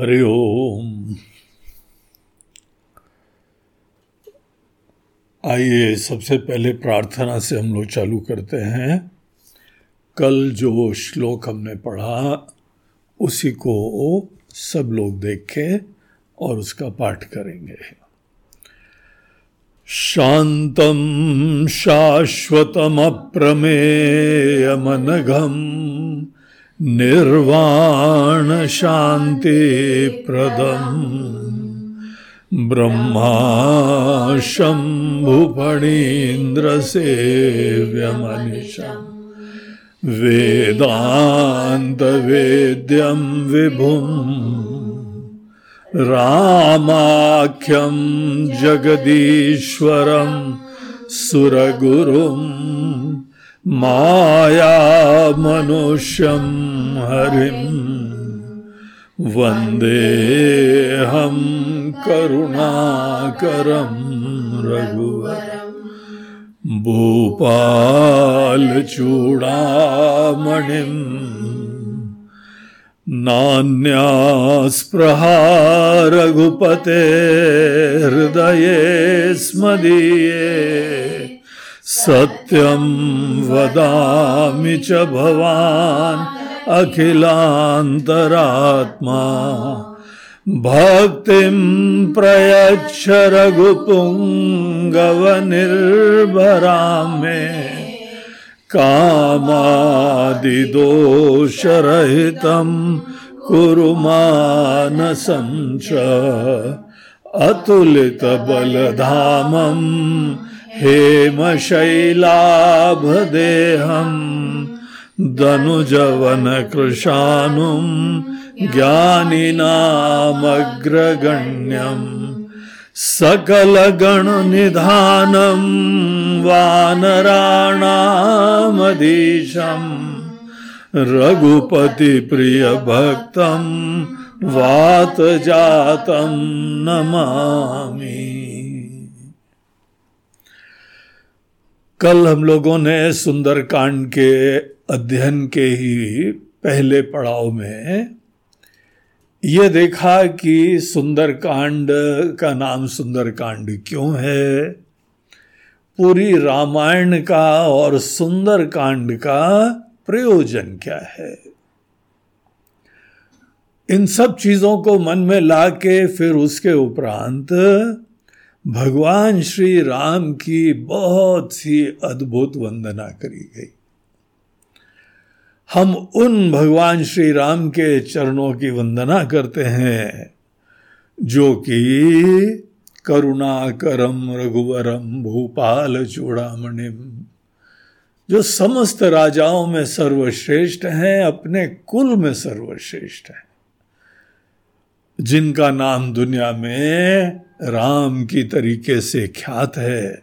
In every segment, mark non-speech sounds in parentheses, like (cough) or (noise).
हरि ओम। आइए सबसे पहले प्रार्थना से हम लोग चालू करते हैं। कल जो श्लोक हमने पढ़ा, उसी को सब लोग देखें और उसका पाठ करेंगे। शांतम शाश्वतम निर्वाण शांति प्रदम ब्रह्मा शंभुफणीन्द्र सेव्यमनिशम वेदांत वेद्यम विभुम रामाख्यम जगदीश्वरम सुरगुरुम मायामनुष्यं हरिं। वन्देऽहं करुणाकरं रघुवरं। भूपालचूडामणिं नान्यास्पृहा रघुपते हृदये स्मदीये। सत्यं वदामि च भवान्। अखिलान्तरात्मा। भक्तिं प्रयच्छ रघुपुङ्गवनिर्भरां मे कामादिदोषरहितं कुरु मानसं च अतुलितबलधामम् हेमशैलाभदेहम्। दनुजवनकृशानुं ज्ञानिनामग्रगण्यम् सकलगणनिधानं वानराणामधीशम् रघुपतिप्रियभक्तं वातजातं नमामि। कल हम लोगों ने सुंदरकांड के अध्ययन के ही पहले पड़ाव में यह देखा कि सुंदरकांड का नाम सुंदरकांड क्यों है? पूरी रामायण का और सुंदरकांड का प्रयोजन क्या है? इन सब चीज़ों को मन में ला के फिर उसके उपरांत भगवान श्री राम की बहुत सी अद्भुत वंदना करी गई। हम उन भगवान श्री राम के चरणों की वंदना करते हैं, जो कि करुणा करम रघुवरम भूपाल चूड़ामणिम, जो समस्त राजाओं में सर्वश्रेष्ठ हैं, अपने कुल में सर्वश्रेष्ठ हैं, जिनका नाम दुनिया में राम की तरीके से ख्यात है,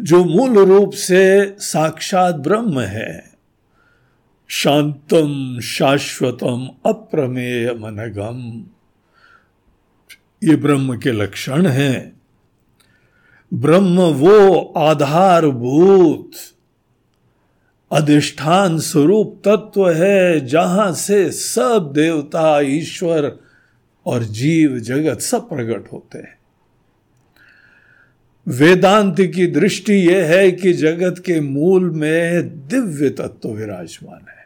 जो मूल रूप से साक्षात ब्रह्म है। शांतम शाश्वतम अप्रमेय मनगम। ये ब्रह्म के लक्षण हैं। ब्रह्म वो आधारभूत, अधिष्ठान स्वरूप तत्व है जहाँ से सब देवता, ईश्वर और जीव जगत सब प्रकट होते हैं। वेदांत की दृष्टि यह है कि जगत के मूल में दिव्य तत्व विराजमान है।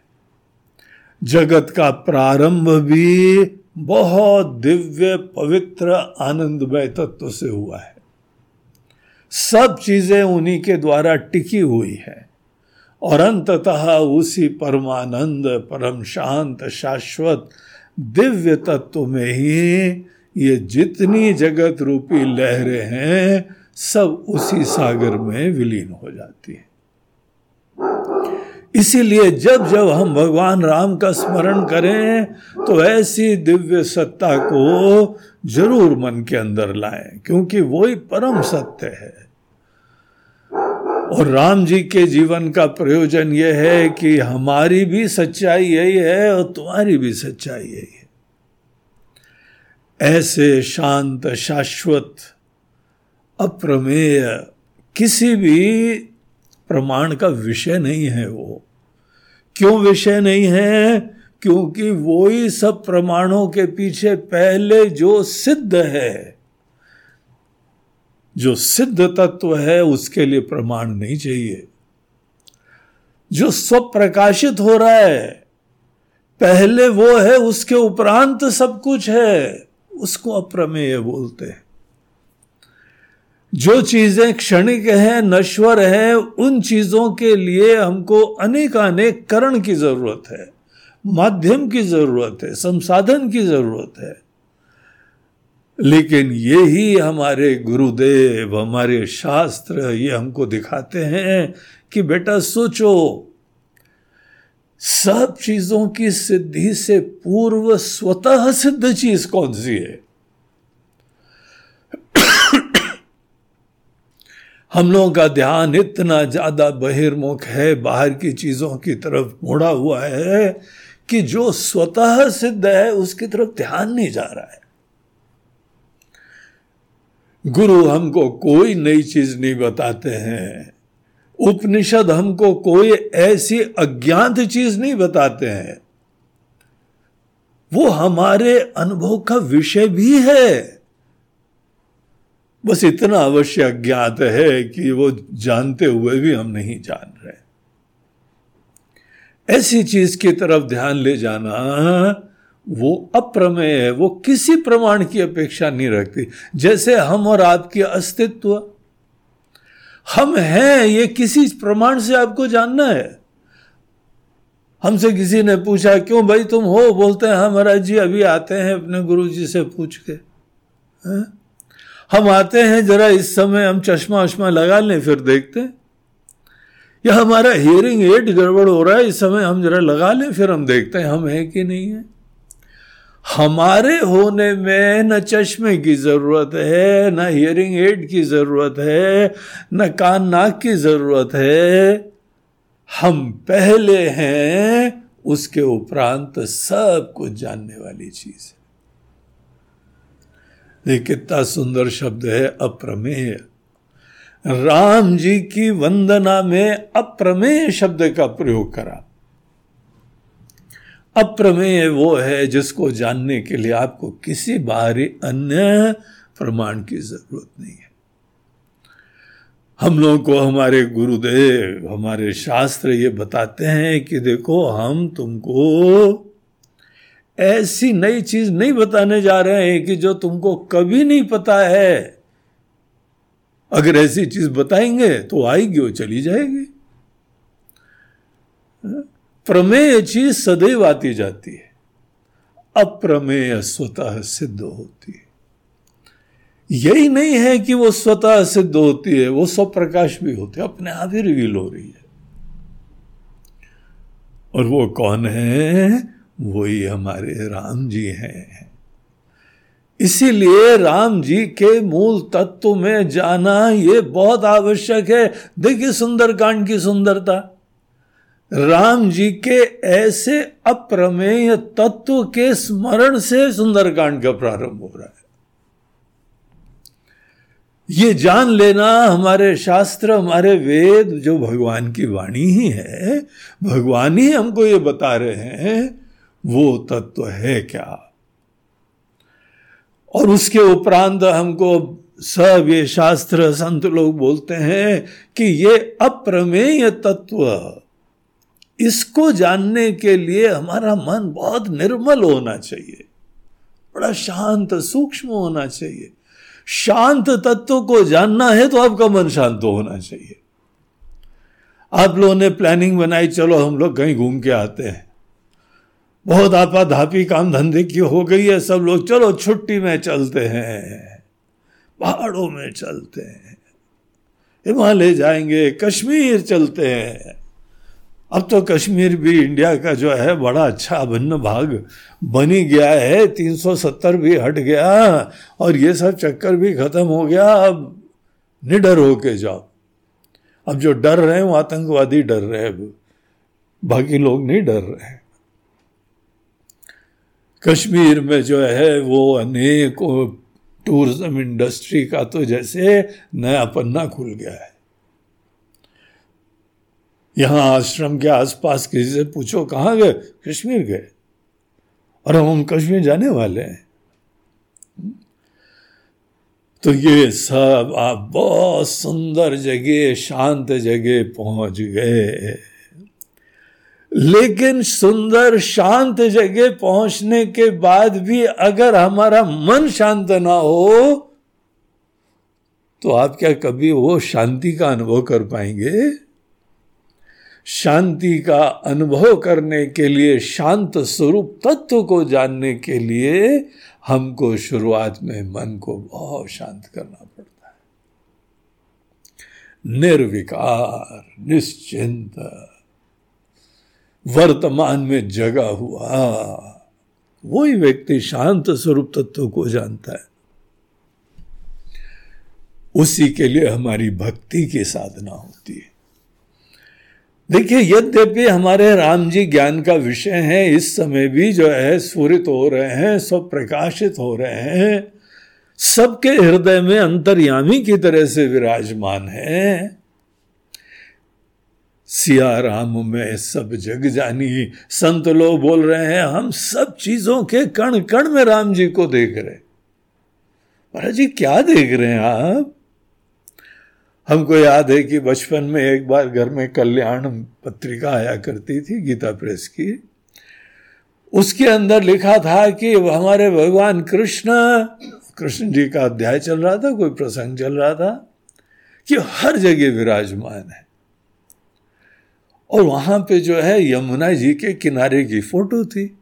जगत का प्रारंभ भी बहुत दिव्य, पवित्र, आनंदमय तत्व से हुआ है। सब चीज़ें उन्हीं के द्वारा टिकी हुई है। और अंततः उसी परमानंद, परम शांत, शाश्वत, दिव्य तत्व में ही ये जितनी जगत रूपी लहरें हैं, सब उसी सागर में विलीन हो जाती है। इसीलिए जब जब हम भगवान राम का स्मरण करें तो ऐसी दिव्य सत्ता को ज़रूर मन के अंदर लाएँ, क्योंकि वो ही परम सत्य है। और राम जी के जीवन का प्रयोजन यह है कि हमारी भी सच्चाई यही है और तुम्हारी भी सच्चाई यही है। ऐसे शांत, शाश्वत, अप्रमेय किसी भी प्रमाण का विषय नहीं है वो। क्यों विषय नहीं है? क्योंकि वो ही सब प्रमाणों के पीछे पहले जो सिद्ध है, जो सिद्ध तत्व है, उसके लिए प्रमाण नहीं चाहिए। जो स्वप्रकाशित हो रहा है, पहले वो है, उसके उपरांत सब कुछ है, उसको अप्रमेय बोलते हैं। जो चीज़ें क्षणिक है, नश्वर है, उन चीज़ों के लिए हमको अनेक अनेक करण की ज़रूरत है, माध्यम की ज़रूरत है, संसाधन की ज़रूरत है। लेकिन ये ही हमारे गुरुदेव, हमारे शास्त्र, ये हमको दिखाते हैं कि बेटा सोचो, सब चीज़ों की सिद्धि से पूर्व स्वतः सिद्ध चीज़ कौन सी है? हम लोगों का ध्यान इतना ज़्यादा बहिर्मुख है, बाहर की चीज़ों की तरफ़ मुड़ा हुआ है कि जो स्वतः सिद्ध है, उसकी तरफ़ ध्यान नहीं जा रहा है। गुरु हमको कोई नई चीज़ नहीं बताते हैं। उपनिषद हमको कोई ऐसी अज्ञात चीज़ नहीं बताते हैं। वो हमारे अनुभव का विषय भी है। बस इतना अवश्य अज्ञात है कि वो जानते हुए भी हम नहीं जान रहे। ऐसी चीज़ की तरफ़ ध्यान ले जाना, वो अप्रमेय है, वो किसी प्रमाण की अपेक्षा नहीं रखती। जैसे हम और आपकी अस्तित्व। हम हैं, ये किसी प्रमाण से आपको जानना है। हमसे किसी ने पूछा, क्यों भाई तुम हो? बोलते हैं हाँ महाराज जी, अभी आते हैं अपने गुरु जी से पूछ के। है? हम आते हैं, जरा इस समय हम चश्मा वश्मा लगा लें, फिर देखते हैं। या हमारा हियरिंग एड गड़बड़ हो रहा है, इस समय हम जरा लगा लें, फिर हम देखते हैं, हम हैं कि नहीं है। हमारे होने में न चश्मे की ज़रूरत है, न हियरिंग एड की ज़रूरत है, न कान नाक की ज़रूरत है। हम पहले हैं, उसके उपरांत सब कुछ जानने वाली चीज़ है। ये कितना सुंदर शब्द है, अप्रमेय। राम जी की वंदना में अप्रमेय शब्द का प्रयोग करा। अप्रमेय वो है जिसको जानने के लिए आपको किसी बाहरी अन्य प्रमाण की ज़रूरत नहीं है। हम लोगों को हमारे गुरुदेव, हमारे शास्त्र ये बताते हैं कि देखो, हम तुमको ऐसी नई चीज़ नहीं बताने जा रहे हैं कि जो तुमको कभी नहीं पता है। अगर ऐसी चीज़ बताएँगे तो आएगी वो चली जाएगी। प्रमेय चीज़ सदैव आती जाती है। अप्रमेय स्वतः सिद्ध होती है। यही नहीं है कि वो स्वतः सिद्ध होती है, वो स्वप्रकाश भी होती है, अपने आप ही रिवील हो रही है। और वो कौन है? वही हमारे राम जी हैं। इसीलिए राम जी के मूल तत्व में जाना ये बहुत आवश्यक है। देखिए सुंदरकांड की सुंदरता। राम जी के ऐसे अप्रमेय तत्व के स्मरण से सुंदरकांड का प्रारंभ हो रहा है। ये जान लेना हमारे शास्त्र, हमारे वेद, जो भगवान की वाणी ही है, भगवान ही हमको ये बता रहे हैं वो तत्व है क्या? और उसके उपरांत हमको सब ये शास्त्र संत लोग बोलते हैं कि ये अप्रमेय तत्व, इसको जानने के लिए हमारा मन बहुत निर्मल होना चाहिए। बड़ा शांत, सूक्ष्म होना चाहिए। शांत तत्व को जानना है तो आपका मन शांत होना चाहिए। आप लोगों ने प्लानिंग बनाई, चलो हम लोग कहीं घूम के आते हैं। बहुत आपाधापी काम धंधे की हो गई है, सब लोग, चलो छुट्टी में चलते हैं, पहाड़ों में चलते हैं, हिमालय जाएँगे, कश्मीर चलते हैं। अब तो कश्मीर भी इंडिया का जो है, बड़ा अच्छा अभिन्न भाग बनी गया है। 370 भी हट गया और ये सब चक्कर भी खत्म हो गया। अब निडर होके जाओ। अब जो डर रहे हैं, वो आतंकवादी डर रहे हैं। बाकी लोग नहीं डर रहे कश्मीर में जो है वो अनेक टूरिज़्म इंडस्ट्री का तो जैसे नया पन्ना खुल गया है। यहाँ आश्रम के आसपास किसी से पूछो, कहाँ गए? कश्मीर गए। और हम कश्मीर जाने वाले हैं। तो ये सब आप बहुत सुंदर जगह, शांत जगह पहुँच गए। लेकिन सुंदर शांत जगह पहुँचने के बाद भी अगर हमारा मन शांत ना हो तो आप क्या कभी वो शांति का अनुभव कर पाएँगे? शांति का अनुभव करने के लिए, शांत स्वरूप तत्व को जानने के लिए हमको शुरुआत में मन को बहुत शांत करना पड़ता है। निर्विकार, निश्चिंत। वर्तमान में जगा हुआ। वही व्यक्ति शांत स्वरूप तत्व को जानता है। उसी के लिए हमारी भक्ति की साधना होती है। देखिए, यद्यपि हमारे राम जी ज्ञान का विषय है, इस समय भी जो है स्फुरित हो रहे हैं, सब प्रकाशित हो रहे हैं, सबके हृदय में अंतर्यामी की तरह से विराजमान है। सिया राम में सब जग जानी। संत लोग बोल रहे हैं, हम सब चीज़ों के कण कण में राम जी को देख रहे महाराज जी, क्या देख रहे हैं आप? हमको याद है कि बचपन में एक बार घर में कल्याण पत्रिका आया करती थी, गीता प्रेस की। उसके अंदर लिखा था कि हमारे भगवान कृष्ण कृष्ण जी का अध्याय चल रहा था, कोई प्रसंग चल रहा था, कि हर जगह विराजमान है। और वहाँ पे जो है यमुना जी के किनारे की फ़ोटो थी।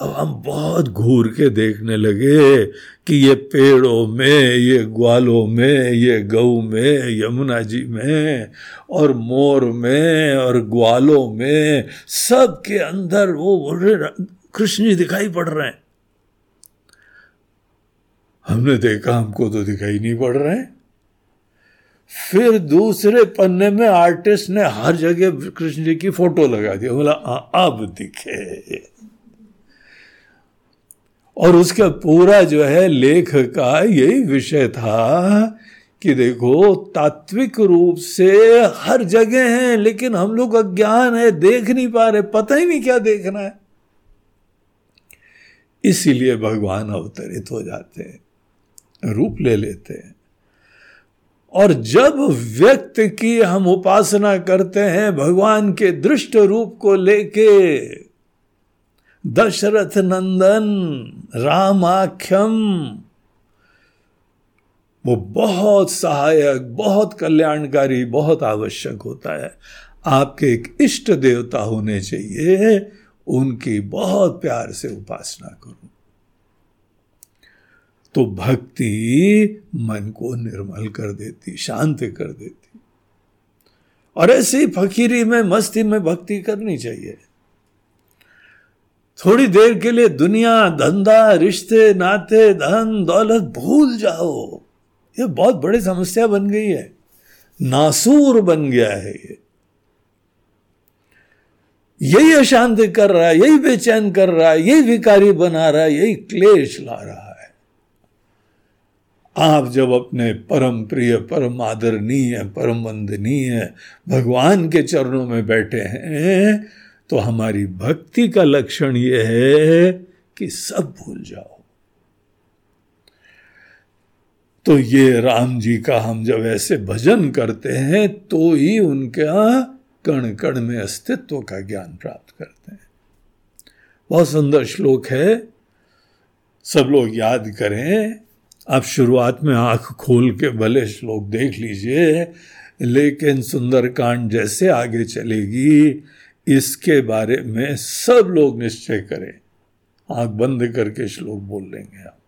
अब हम बहुत घूर के देखने लगे कि ये पेड़ों में, ये ग्वालों में, ये गऊ में, यमुना जी में और मोर में और ग्वालों में सब के अंदर वो कृष्ण जी दिखाई पड़ रहे हैं। हमने देखा, हमको तो दिखाई नहीं पड़ रहे। हैं फिर दूसरे पन्ने में आर्टिस्ट ने हर जगह कृष्ण जी की फ़ोटो लगा दी। बोला अब दिखे। और उसका पूरा जो है लेख का यही विषय था कि देखो, तात्विक रूप से हर जगह है, लेकिन हम लोग अज्ञान है, देख नहीं पा रहे, पता ही नहीं क्या देखना है। इसीलिए भगवान अवतरित हो जाते हैं, रूप ले लेते हैं। और जब व्यक्त की हम उपासना करते हैं भगवान के दृष्ट रूप को लेके, दशरथ नंदन, रामाख्यम, वो बहुत सहायक, बहुत कल्याणकारी, बहुत आवश्यक होता है। आपके एक इष्ट देवता होने चाहिए, उनकी बहुत प्यार से उपासना करो। तो भक्ति मन को निर्मल कर देती, शांत कर देती। और ऐसी फकीरी में, मस्ती में भक्ति करनी चाहिए। थोड़ी देर के लिए दुनिया, धंधा, रिश्ते, नाते, धन, दौलत भूल जाओ। ये बहुत बड़ी समस्या बन गई है। नासूर बन गया है ये। यही अशांत कर रहा है, यही बेचैन कर रहा है, यही विकारी बना रहा है, यही क्लेश ला रहा है। आप जब अपने परम प्रिय, परम आदरणीय, परम वंदनीय भगवान के चरणों में बैठे हैं तो हमारी भक्ति का लक्षण यह है कि सब भूल जाओ। तो ये राम जी का हम जब ऐसे भजन करते हैं तो ही उनका कण कण में अस्तित्व का ज्ञान प्राप्त करते हैं। बहुत सुंदर श्लोक है, सब लोग याद करें आप शुरुआत में आँख खोल के भले श्लोक देख लीजिए, लेकिन सुंदरकांड जैसे आगे चलेगी, इसके बारे में सब लोग निश्चय करें। आँख बंद करके श्लोक बोल लेंगे आप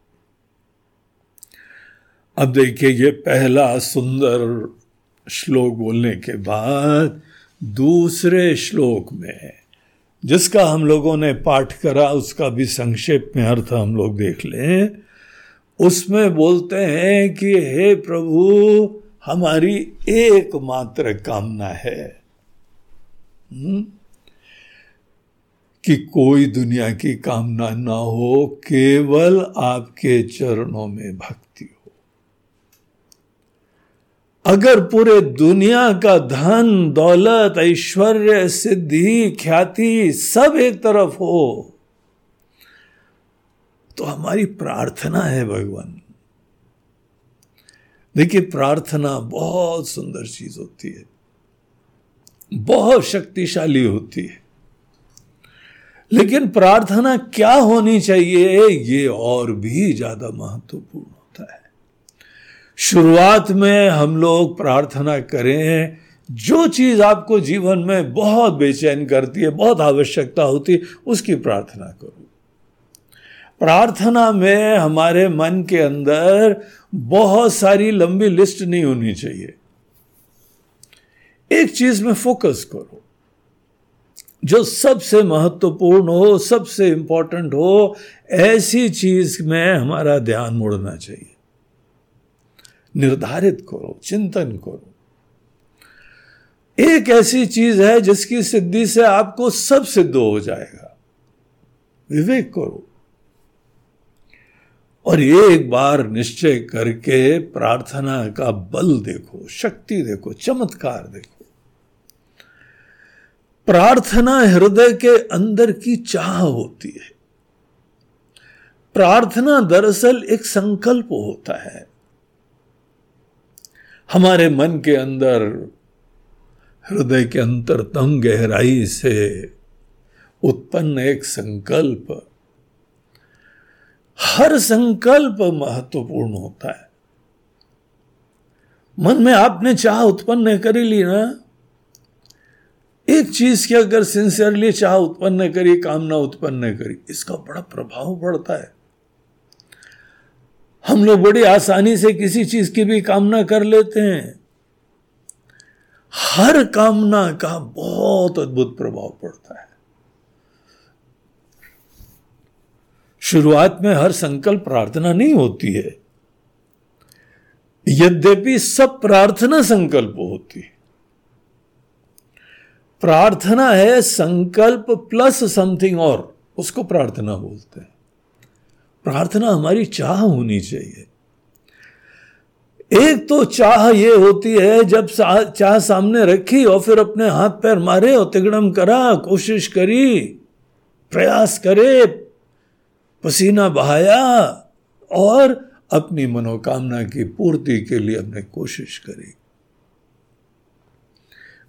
अब देखिए, ये पहला सुंदर श्लोक बोलने के बाद दूसरे श्लोक में, जिसका हम लोगों ने पाठ करा, उसका भी संक्षेप में अर्थ हम लोग देख लें। उसमें बोलते हैं कि, हे प्रभु, हमारी एकमात्र कामना है हुँ? कि कोई दुनिया की कामना ना हो, केवल आपके चरणों में भक्ति हो अगर पूरे दुनिया का धन, दौलत, ऐश्वर्य, सिद्धि, ख्याति सब एक तरफ़ हो हमारी प्रार्थना है भगवान। देखिए, प्रार्थना बहुत सुंदर चीज़ होती है। बहुत शक्तिशाली होती है। लेकिन प्रार्थना क्या होनी चाहिए, ये और भी ज़्यादा महत्वपूर्ण होता है। शुरुआत में हम लोग प्रार्थना करें, जो चीज़ आपको जीवन में बहुत बेचैन करती है, बहुत आवश्यकता होती है, उसकी प्रार्थना करो। प्रार्थना में हमारे मन के अंदर बहुत सारी लंबी लिस्ट नहीं होनी चाहिए। एक चीज़ में फोकस करो। जो सबसे महत्वपूर्ण हो, सबसे इंपॉर्टेंट हो, ऐसी चीज़ में हमारा ध्यान मुड़ना चाहिए। निर्धारित करो, चिंतन करो। एक ऐसी चीज़ है जिसकी सिद्धि से आपको सब सिद्ध हो जाएगा। विवेक करो। और एक बार निश्चय करके प्रार्थना का बल देखो, शक्ति देखो, चमत्कार देखो। प्रार्थना हृदय के अंदर की चाह होती है। प्रार्थना दरअसल एक संकल्प होता है। हमारे मन के अंदर, हृदय के अंतरतम गहराई से उत्पन्न एक संकल्प हर संकल्प महत्वपूर्ण होता है। मन में आपने चाह उत्पन्न कर ली ना, एक चीज़ की अगर सिंसियरली चाह उत्पन्न करी, कामना उत्पन्न करी, इसका बड़ा प्रभाव पड़ता है। हम लोग बड़ी आसानी से किसी चीज़ की भी कामना कर लेते हैं। हर कामना का बहुत अद्भुत प्रभाव पड़ता है। शुरुआत में हर संकल्प प्रार्थना नहीं होती है। यद्यपि सब प्रार्थना संकल्प होती है। प्रार्थना है संकल्प प्लस समथिंग और, उसको प्रार्थना बोलते हैं। प्रार्थना हमारी चाह होनी चाहिए। एक तो चाह ये होती है, जब चाह सामने रखी और फिर अपने हाथ पैर मारे और तिगड़म करा, कोशिश करी, प्रयास करे पसीना बहाया और अपनी मनोकामना की पूर्ति के लिए अपने कोशिश करी।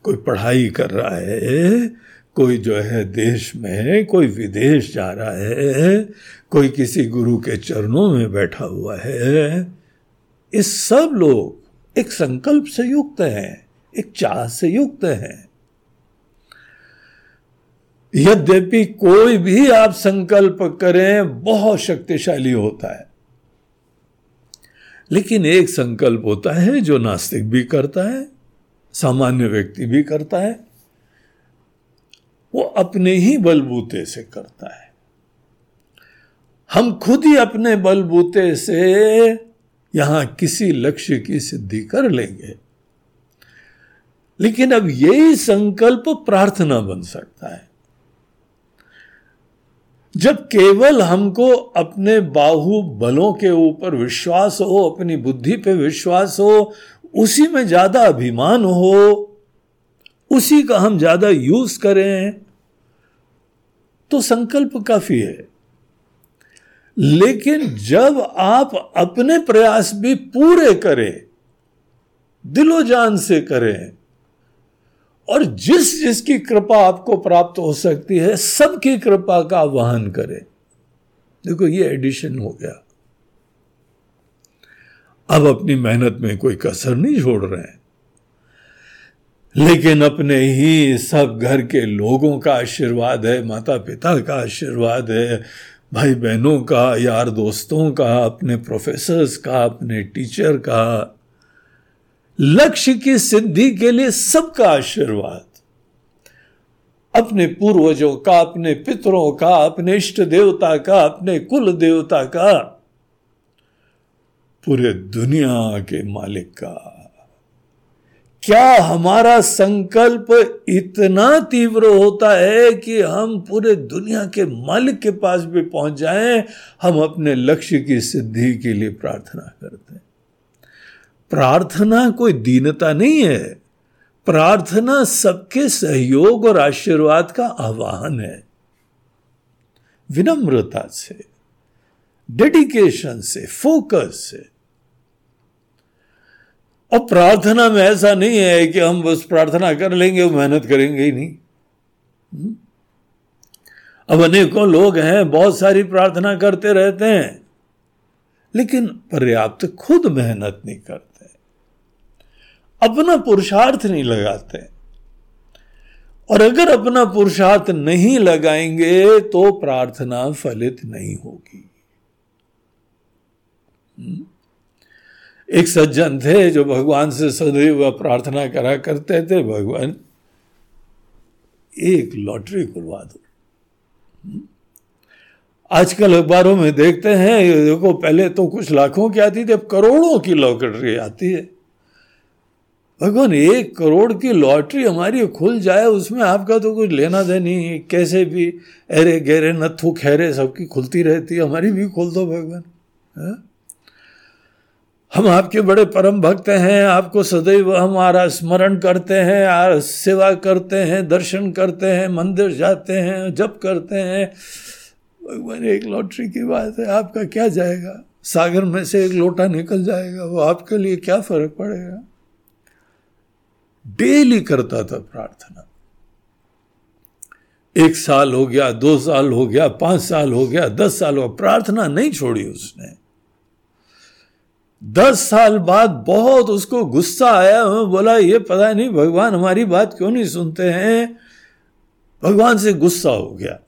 कोई पढ़ाई कर रहा है, कोई जो है देश में, कोई विदेश जा रहा है, कोई किसी गुरु के चरणों में बैठा हुआ है, इस सब लोग एक संकल्प से युक्त हैं, एक चाह से युक्त हैं। यद्यपि कोई भी आप संकल्प करें, बहुत शक्तिशाली होता है। लेकिन एक संकल्प होता है जो नास्तिक भी करता है, सामान्य व्यक्ति भी करता है, वो अपने ही बलबूते से करता है। हम खुद ही अपने बलबूते से यहाँ किसी लक्ष्य की सिद्धि कर लेंगे। लेकिन अब यही संकल्प प्रार्थना बन सकता है। जब केवल हमको अपने बाहु बलों के ऊपर विश्वास हो, अपनी बुद्धि पे विश्वास हो, उसी में ज़्यादा अभिमान हो, उसी का हम ज़्यादा यूज़ करें तो संकल्प काफ़ी है। लेकिन जब आप अपने प्रयास भी पूरे करें, दिलो जान से करें और जिस जिसकी कृपा आपको प्राप्त हो सकती है, सबकी कृपा का आह्वान करें। देखो, ये एडिशन हो गया। अब अपनी मेहनत में कोई कसर नहीं छोड़ रहे हैं। लेकिन अपने ही सब घर के लोगों का आशीर्वाद है माता पिता का आशीर्वाद है भाई बहनों का, यार दोस्तों का, अपने प्रोफेसर्स का, अपने टीचर का। लक्ष्य की सिद्धि के लिए सबका आशीर्वाद। अपने पूर्वजों का, अपने पितरों का, अपने इष्ट देवता का, अपने कुल देवता का, पूरे दुनिया के मालिक का। क्या हमारा संकल्प इतना तीव्र होता है कि हम पूरे दुनिया के मालिक के पास भी पहुँच जाएँ, हम अपने लक्ष्य की सिद्धि के लिए प्रार्थना करते हैं। प्रार्थना कोई दीनता नहीं है। प्रार्थना सबके सहयोग और आशीर्वाद का आह्वान है। विनम्रता से डेडिकेशन से फोकस से। और प्रार्थना में ऐसा नहीं है कि हम बस प्रार्थना कर लेंगे और मेहनत करेंगे ही नहीं। हम्म? अब अनेकों लोग हैं, बहुत सारी प्रार्थना करते रहते हैं। लेकिन पर्याप्त खुद मेहनत नहीं करते अपना पुरुषार्थ नहीं लगाते और अगर अपना पुरुषार्थ नहीं लगाएँगे तो प्रार्थना फलित नहीं होगी हम्म? एक सज्जन थे जो भगवान से सदैव प्रार्थना करा करते थे, भगवान एक लॉटरी खुलवा दो? आजकल अखबारों में देखते हैं देखो, पहले तो कुछ लाखों की आती थी, अब करोड़ों की लॉटरी आती है। भगवान, एक करोड़ की लॉटरी हमारी खुल जाए, उसमें आपका तो कुछ लेना देनी कैसे भी अरे गहरे नथु खैरे सबकी खुलती रहती है, हमारी भी खोल दो भगवान। है? हम आपके बड़े परम भक्त हैं, आपको सदैव हमारा स्मरण करते हैं, आर सेवा करते हैं, दर्शन करते हैं, मंदिर जाते हैं, जप करते हैं। भगवान एक लॉटरी की बात है, आपका क्या जाएगा? सागर में से एक लोटा निकल जाएगा, वो आपके लिए क्या फ़र्क पड़ेगा? डेली करता था प्रार्थना। एक साल हो गया, दो साल हो गया, पाँच साल हो गया, दस साल हो प्रार्थना नहीं छोड़ी उसने। दस साल बाद बहुत उसको गुस्सा आया बोला, ये पता नहीं, भगवान हमारी बात क्यों नहीं सुनते हैं? भगवान से गुस्सा हो गया।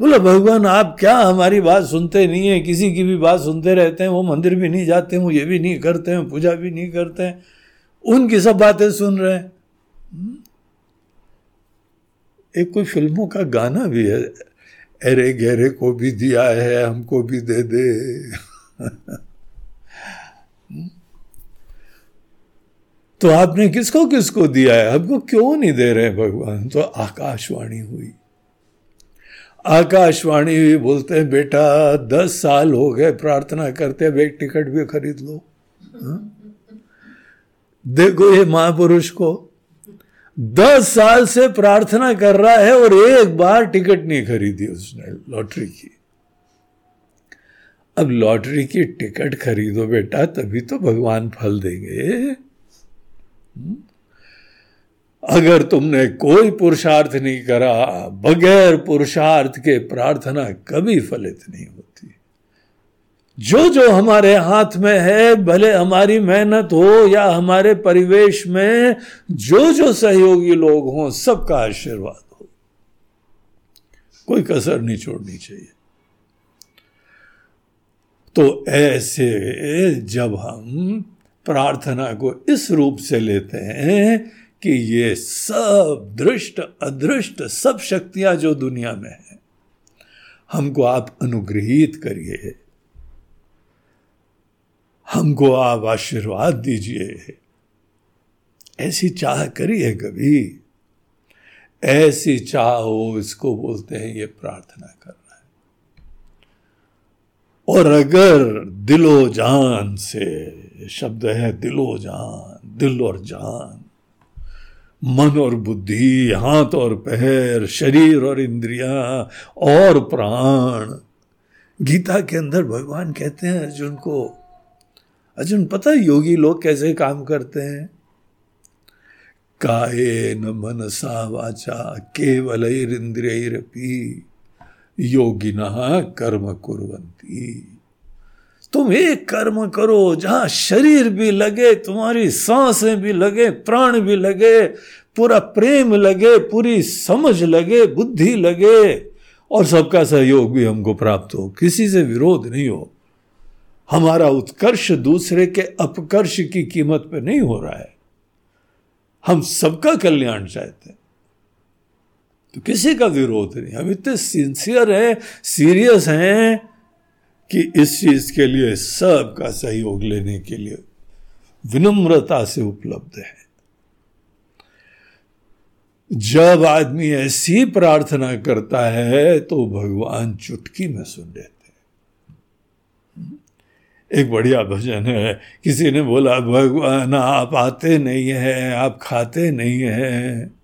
बोला, भगवान, आप क्या हमारी बात सुनते नहीं है? किसी की भी बात सुनते रहते हैं, वो मंदिर भी नहीं जाते हैं, वो ये भी नहीं करते हैं, पूजा भी नहीं करते हैं। उनकी सब बातें सुन रहे हैं। हम्म? एक कोई फ़िल्मों का गाना भी है, अरे गहरे को भी दिया है, हमको भी दे दे? (laughs) तो आपने किसको किसको दिया है? हमको क्यों नहीं दे रहे भगवान? तो आकाशवाणी हुई। आकाशवाणी भी बोलते हैं, बेटा, दस साल हो गए, प्रार्थना करते हैं एक टिकट भी खरीद लो हा? देखो ये महापुरुष को, दस साल से प्रार्थना कर रहा है और एक बार टिकट नहीं खरीदी उसने, लॉटरी की अब लॉटरी की टिकट खरीदो बेटा, तभी तो भगवान फल देंगे हम्म? अगर तुमने कोई पुरुषार्थ नहीं करा, बगैर पुरुषार्थ के प्रार्थना कभी फलित नहीं होती। जो जो हमारे हाथ में है, भले हमारी मेहनत हो या हमारे परिवेश में, जो जो सहयोगी लोग हों, सबका आशीर्वाद हो। कोई कसर नहीं छोड़नी चाहिए। तो ऐसे जब हम प्रार्थना को इस रूप से लेते हैं कि ये सब दृष्ट, अदृष्ट, सब शक्तियाँ जो दुनिया में है, हमको आप अनुग्रहित करिए। हमको आप आशीर्वाद दीजिए। ऐसी चाह करिए कभी। ऐसी चाह हो, इसको बोलते हैं, ये प्रार्थना करना है। और अगर दिलो जान से, शब्द है दिलो जान, दिल और जान मन और बुद्धि, हाथ और पैर, शरीर और इंद्रिया और प्राण। गीता के अंदर भगवान कहते हैं अर्जुन को, अर्जुन, पता योगी लोग कैसे काम करते हैं? काये न मनसा वाचा केवल इंद्रियरपी योगिना कर्म कुरंती तुम एक कर्म करो, जहाँ शरीर भी लगे, तुम्हारी साँसें भी लगे, प्राण भी लगे, पूरा प्रेम लगे, पूरी समझ लगे, बुद्धि लगे, और सबका सहयोग भी हमको प्राप्त हो। किसी से विरोध नहीं हो। हमारा उत्कर्ष दूसरे के अपकर्ष की कीमत पे नहीं हो रहा है। हम सबका कल्याण चाहते हैं। तो किसी का विरोध नहीं। हम इतने सिंसियर हैं सीरियस हैं कि इस चीज़ के लिए सबका सहयोग लेने के लिए विनम्रता से उपलब्ध है। जब आदमी ऐसी प्रार्थना करता है तो भगवान चुटकी में सुन लेते हैं। एक बढ़िया भजन है। किसी ने बोला, भगवान, आप आते नहीं हैं, आप खाते नहीं हैं।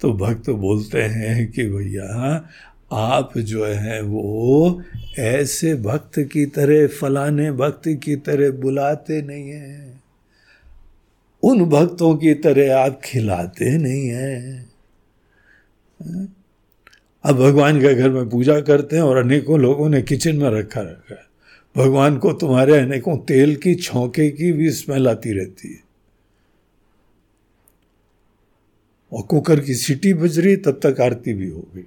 तो भक्त बोलते हैं कि, भैया आप जो हैं वो ऐसे भक्त की तरह फलाने भक्त की तरह बुलाते नहीं हैं। उन भक्तों की तरह आप खिलाते नहीं हैं। अब भगवान के घर में पूजा करते हैं और अनेकों लोगों ने किचन में रखा रखा है। भगवान को तुम्हारे अनेकों तेल की, छौके की भी स्मेल आती रहती है। और कुकर की सीटी बज रही तब तक आरती भी हो गई।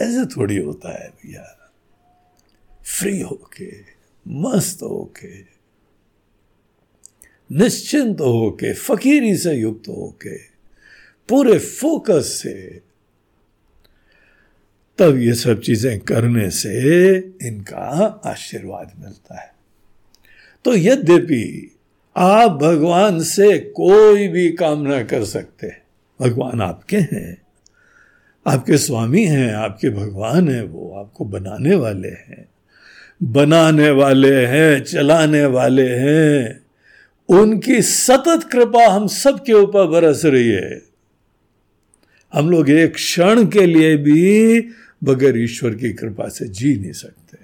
ऐसे थोड़ी होता है भैया। फ्री होके, मस्त होके, निश्चिंत होके, फकीरी से युक्त होके, पूरे फोकस से, तब ये सब चीज़ें करने से इनका आशीर्वाद मिलता है। तो यद्यपि आप भगवान से कोई भी काम ना कर सकते भगवान आपके हैं आपके स्वामी हैं, आपके भगवान हैं, वो आपको बनाने वाले हैं। बनाने वाले हैं, चलाने वाले हैं। उनकी सतत कृपा हम सबके ऊपर बरस रही है। हम लोग एक क्षण के लिए भी बगैर ईश्वर की कृपा से जी नहीं सकते।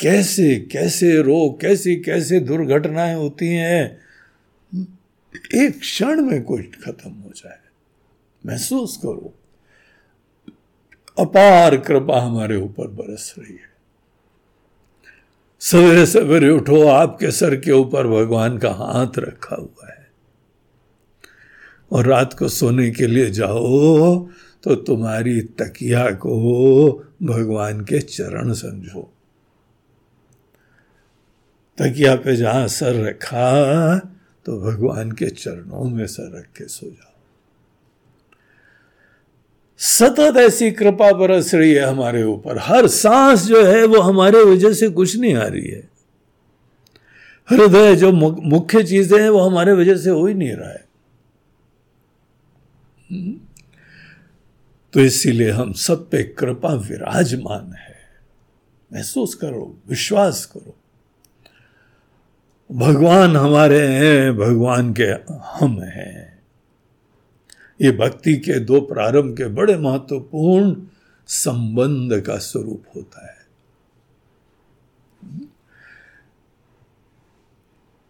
कैसे कैसे रोग, कैसी, कैसे दुर्घटनाएँ होती हैं, एक क्षण में कोई खत्म हो जाए। महसूस करो। अपार कृपा हमारे ऊपर बरस रही है। सवेरे सवेरे उठो, आपके सर के ऊपर भगवान का हाथ रखा हुआ है। और रात को सोने के लिए जाओ तो तुम्हारी तकिया को भगवान के चरण समझो। तकिया पे जहाँ सर रखा तो भगवान के चरणों में सर रख के सो जाओ। सतत ऐसी कृपा बरस रही है हमारे ऊपर। हर सांस जो है वो हमारे वजह से कुछ नहीं आ रही है। हृदय जो मुख्य चीज़ें हैं वो हमारे वजह से हो ही नहीं रहा है? तो इसीलिए हम सब पे कृपा विराजमान है। महसूस करो, विश्वास करो। भगवान हमारे हैं, भगवान के हम हैं। ये भक्ति के दो प्रारंभ के बड़े महत्वपूर्ण संबंध का स्वरूप होता है।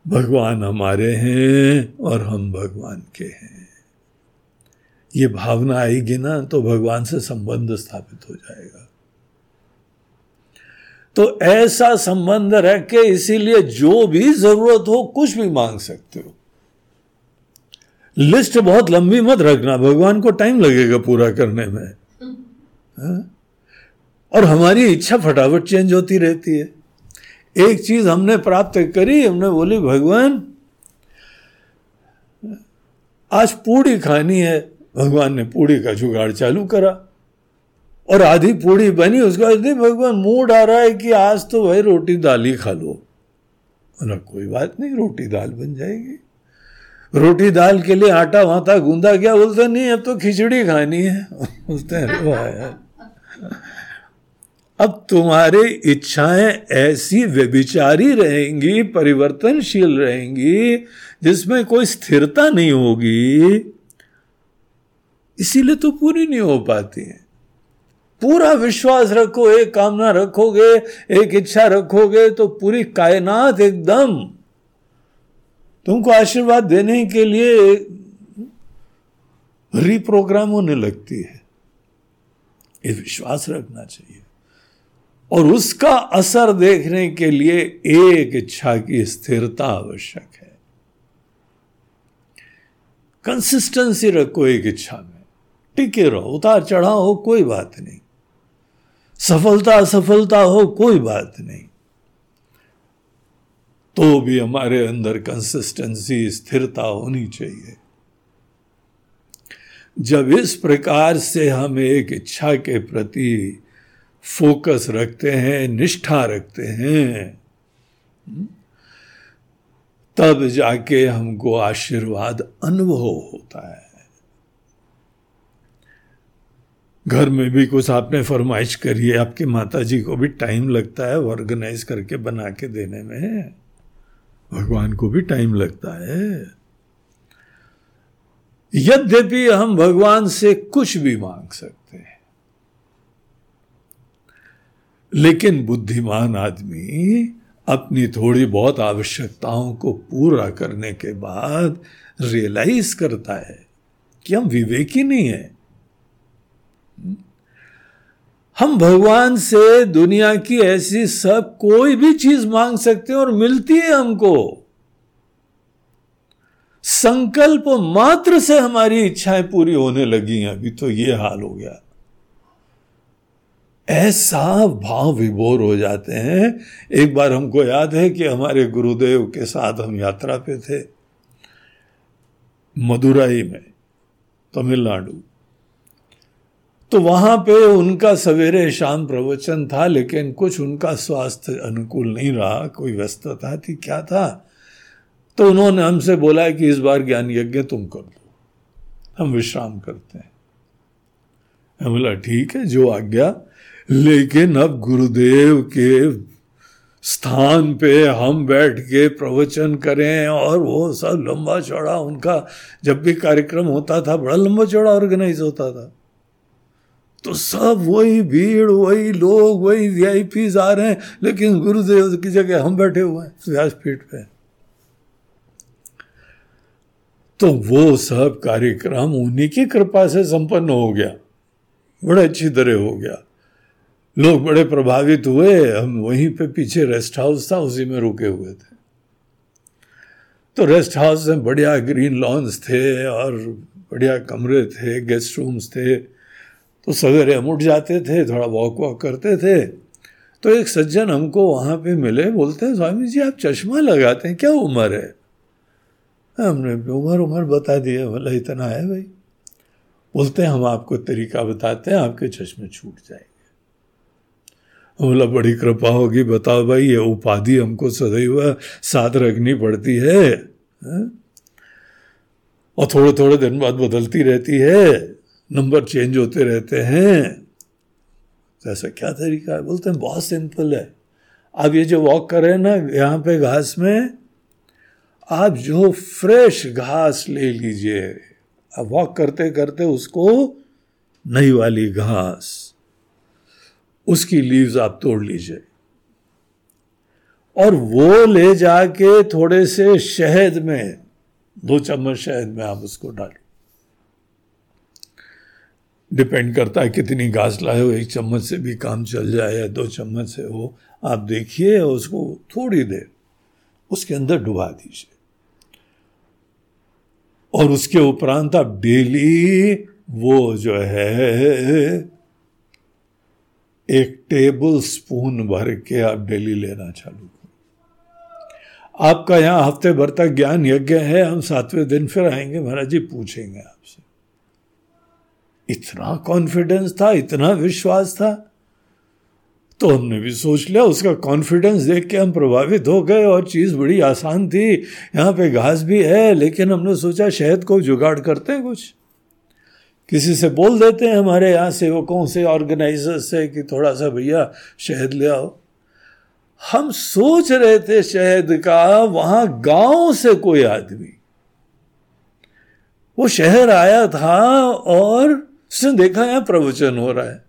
भगवान हमारे हैं और हम भगवान के हैं। ये भावना आएगी ना तो भगवान से संबंध स्थापित हो जाएगा। तो ऐसा संबंध रख के इसीलिए जो भी ज़रूरत हो कुछ भी मांग सकते हो। लिस्ट बहुत लंबी मत रखना। भगवान को टाइम लगेगा पूरा करने में। हा? और हमारी इच्छा फटाफट चेंज होती रहती है। एक चीज़ हमने प्राप्त करी, हमने बोली, भगवान, आज पूड़ी खानी है। भगवान ने पूड़ी का जुगाड़ चालू करा। और आधी पूड़ी बनी, उसके बाद भगवान, मूड आ रहा है कि आज तो भाई रोटी दाल ही खा लो। ना कोई बात नहीं, रोटी दाल बन जाएगी। रोटी दाल के लिए आटा वाटा गूंदा गया, बोलते, नहीं, अब तो खिचड़ी खानी है। (laughs) बोलते हैं अब तुम्हारी इच्छाएँ ऐसी व्यभिचारी रहेंगी, परिवर्तनशील रहेंगी, जिसमें कोई स्थिरता नहीं होगी। इसीलिए तो पूरी नहीं हो पाती है। पूरा विश्वास रखो, एक कामना रखोगे, एक इच्छा रखोगे तो पूरी कायनात एकदम तुमको आशीर्वाद देने के लिए रिप्रोग्राम होने लगती है। ये विश्वास रखना चाहिए। और उसका असर देखने के लिए एक इच्छा की स्थिरता आवश्यक है। कंसिस्टेंसी रखो एक इच्छा में। टिके रहो, उतार चढ़ाव हो, कोई बात नहीं। सफलता असफलता हो, कोई बात नहीं। तो भी हमारे अंदर कंसिस्टेंसी स्थिरता होनी चाहिए। जब इस प्रकार से हम एक इच्छा के प्रति फोकस रखते हैं, निष्ठा रखते हैं, तब जाके हमको आशीर्वाद अनुभव होता है। घर में भी कुछ आपने फरमाइश करी है, आपकी माता जी को भी टाइम लगता है ऑर्गेनाइज करके बना के देने में। भगवान को भी टाइम लगता है। यद्यपि हम भगवान से कुछ भी मांग सकते हैं, लेकिन बुद्धिमान आदमी अपनी थोड़ी बहुत आवश्यकताओं को पूरा करने के बाद रियलाइज़ करता है कि हम विवेकी नहीं है। हम भगवान से दुनिया की ऐसी सब कोई भी चीज़ मांग सकते हैं और मिलती है हमको। संकल्प मात्र से हमारी इच्छाएँ पूरी होने लगी हैं। अभी तो ये हाल हो गया। ऐसा भाव विभोर हो जाते हैं। एक बार हमको याद है कि हमारे गुरुदेव के साथ हम यात्रा पे थे, मदुराई में, तमिलनाडु। तो वहाँ पे उनका सवेरे शाम प्रवचन था, लेकिन कुछ उनका स्वास्थ्य अनुकूल नहीं रहा, कोई व्यस्तता थी, क्या था? तो उन्होंने हमसे बोला कि इस बार ज्ञान यज्ञ तुम कर दो हम विश्राम करते हैं। हम बोला, ठीक है, जो आज्ञा, लेकिन अब गुरुदेव के स्थान पे हम बैठ के प्रवचन करें, और वो सब लंबा चौड़ा उनका जब भी कार्यक्रम होता था, बड़ा लंबा चौड़ा ऑर्गेनाइज होता था। तो सब वही भीड़, वही लोग, वही वीआईपी आ रहे हैं, लेकिन गुरुदेव की जगह हम बैठे हुए हैं, व्यासपीठ पे। तो वो सब कार्यक्रम उन्हीं की कृपा से संपन्न हो गया, बड़े अच्छी तरह हो गया। लोग बड़े प्रभावित हुए, हम वहीं पे पीछे रेस्ट हाउस था, उसी में रुके हुए थे। तो रेस्ट हाउस में बढ़िया ग्रीन लॉन्स थे और बढ़िया कमरे थे गेस्ट रूम्स थे। तो सवेरे हम उठ जाते थे थोड़ा वॉक वॉक करते थे तो एक सज्जन हमको वहाँ पे मिले बोलते हैं स्वामी जी आप चश्मा लगाते हैं क्या उम्र है? हमने उम्र उम्र बता दिया बोला इतना है भाई। बोलते हैं हम आपको तरीका बताते हैं आपके चश्मे छूट जाएँगे। बोला बड़ी कृपा होगी बताओ भाई ये उपाधि हमको सदैव साथ रखनी पड़ती है, है? और थोड़े थोड़े दिन बाद बदलती रहती है। नंबर चेंज होते रहते हैं। तो ऐसा क्या तरीका है? बोलते हैं, बहुत सिंपल है। आप ये जो वॉक कर ना, यहाँ पे घास में, आप जो फ्रेश घास ले लीजिए, आप वॉक करते करते उसको नई वाली घास, उसकी लीव्स आप तोड़ लीजिए। और वो ले जाके थोड़े से शहद में, दो चम्मच शहद में आप उसको डालो डिपेंड करता है कितनी घास लाए हो, एक चम्मच से भी काम चल जाए या दो चम्मच से हो, आप देखिए उसको थोड़ी देर उसके अंदर डुबा दीजिए। और उसके उपरांत आप डेली वो जो है, एक टेबल स्पून भर के आप डेली लेना चालू करो। आपका यहाँ हफ़्ते भर तक ज्ञान यज्ञ है, हम सातवें दिन फिर आएँगे, महाराज जी पूछेंगे आपसे। इतना कॉन्फिडेंस था, इतना विश्वास था। तो हमने भी सोच लिया, उसका कॉन्फिडेंस देख के हम प्रभावित हो गए और चीज़ बड़ी आसान थी। यहाँ पे घास भी है, लेकिन हमने सोचा शहद को जुगाड़ करते हैं कुछ। किसी से बोल देते हैं हमारे यहाँ सेवकों से ऑर्गेनाइजर से कि थोड़ा सा भैया शहद ले आओ। हम सोच रहे थे शहद का, वहाँ गाँव से कोई आदमी। वो शहर आया था और उसने देखा यहाँ प्रवचन हो रहा है।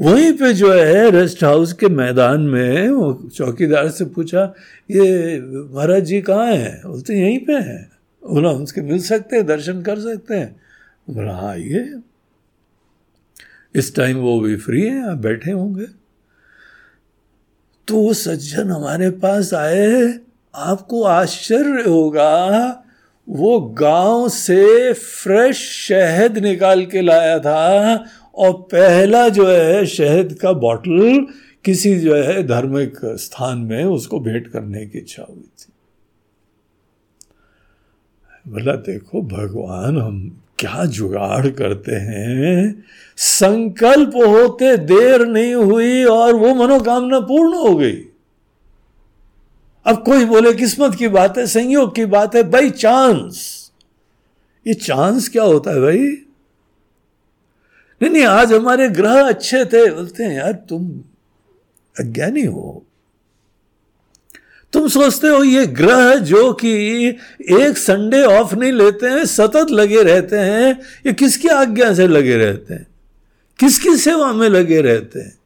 वहीं पे जो है, रेस्ट हाउस के मैदान में वो चौकीदार से पूछा, ये महाराज जी कहाँ हैं? बोलते यहीं पे हैं। बोला उनसे मिल सकते हैं, दर्शन कर सकते हैं। बोला हाँ आइए। इस टाइम वो भी फ्री है, आप बैठे होंगे। तो वो सज्जन हमारे पास आए आपको आश्चर्य होगा वो गाँव से फ्रेश शहद निकाल के लाया था और पहला जो है शहद का बॉटल किसी जो है धार्मिक स्थान में उसको भेंट करने की इच्छा हुई थी। बोला देखो भगवान, हम क्या जुगाड़ करते हैं। संकल्प होते देर नहीं हुई और वो मनोकामना पूर्ण हो गई। अब कोई बोले, किस्मत की बात है, संयोग की बात है बाई चांस ये चांस क्या होता है भाई? नहीं नहीं, आज हमारे ग्रह अच्छे थे, बोलते हैं, यार, तुम अज्ञानी हो। तुम सोचते हो, ये ग्रह जो कि एक संडे ऑफ़ नहीं लेते हैं, सतत लगे रहते हैं, ये किसकी आज्ञा से लगे रहते हैं? किसकी सेवा में लगे रहते हैं?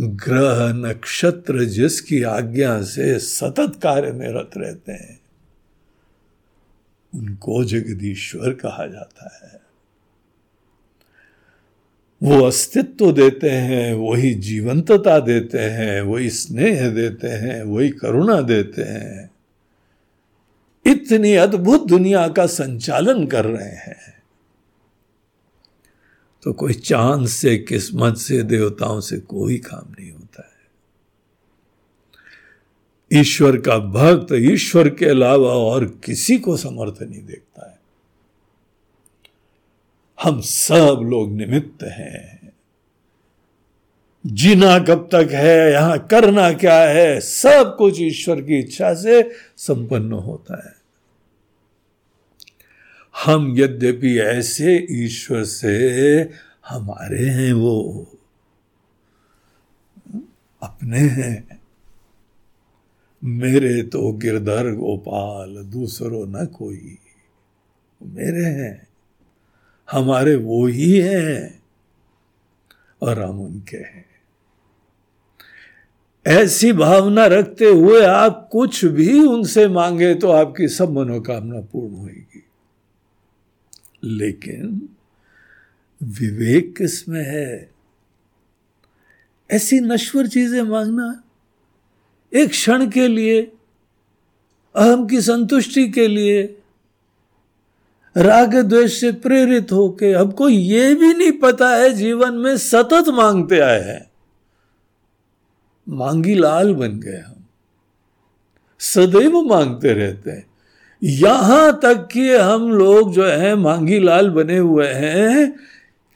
ग्रह नक्षत्र जिसकी आज्ञा से सतत कार्य में रत रहते हैं, उनको जगदीश्वर कहा जाता है। वो अस्तित्व देते हैं, वही जीवंतता देते हैं, वही स्नेह देते हैं, वही करुणा देते हैं। इतनी अद्भुत दुनिया का संचालन कर रहे हैं। तो कोई चाँद से, किस्मत से, देवताओं से कोई काम नहीं होता है। ईश्वर का भक्त ईश्वर के अलावा और किसी को समर्थ नहीं देखता है। हम सब लोग निमित्त हैं। जीना कब तक है, यहाँ करना क्या है, सब कुछ ईश्वर की इच्छा से संपन्न होता है। हम यद्यपि ऐसे ईश्वर से हमारे हैं वो, अपने हैं। मेरे तो गिरधर गोपाल, दूसरों न कोई। मेरे हैं, हमारे वो ही हैं और हम उनके हैं। ऐसी भावना रखते हुए आप कुछ भी उनसे मांगे तो आपकी सब मनोकामना पूर्ण होगी लेकिन विवेक किसमें है? ऐसी नश्वर चीज़ें मांगना एक क्षण के लिए, अहम की संतुष्टि के लिए, राग द्वेष से प्रेरित होके हमको ये भी नहीं पता है जीवन में सतत मांगते आए हैं। मांगी लाल बन गए हम। सदैव मांगते रहते हैं। यहाँ तक कि हम लोग जो है मांगी लाल बने हुए हैं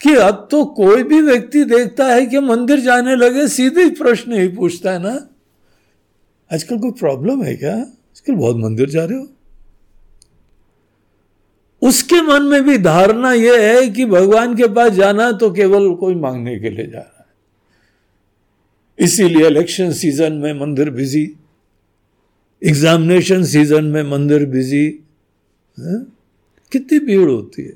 कि अब तो कोई भी व्यक्ति देखता है कि मंदिर जाने लगे, सीधे प्रश्न ही पूछता है ना। आजकल कोई प्रॉब्लम है क्या? आजकल बहुत मंदिर जा रहे हो। उसके मन में भी धारणा यह है कि भगवान के पास जाना तो केवल कोई मांगने के लिए जा रहा है। इसीलिए इलेक्शन सीज़न में मंदिर बिज़ी एग्जामिनेशन सीज़न में मंदिर बिज़ी कितनी भीड़ होती है?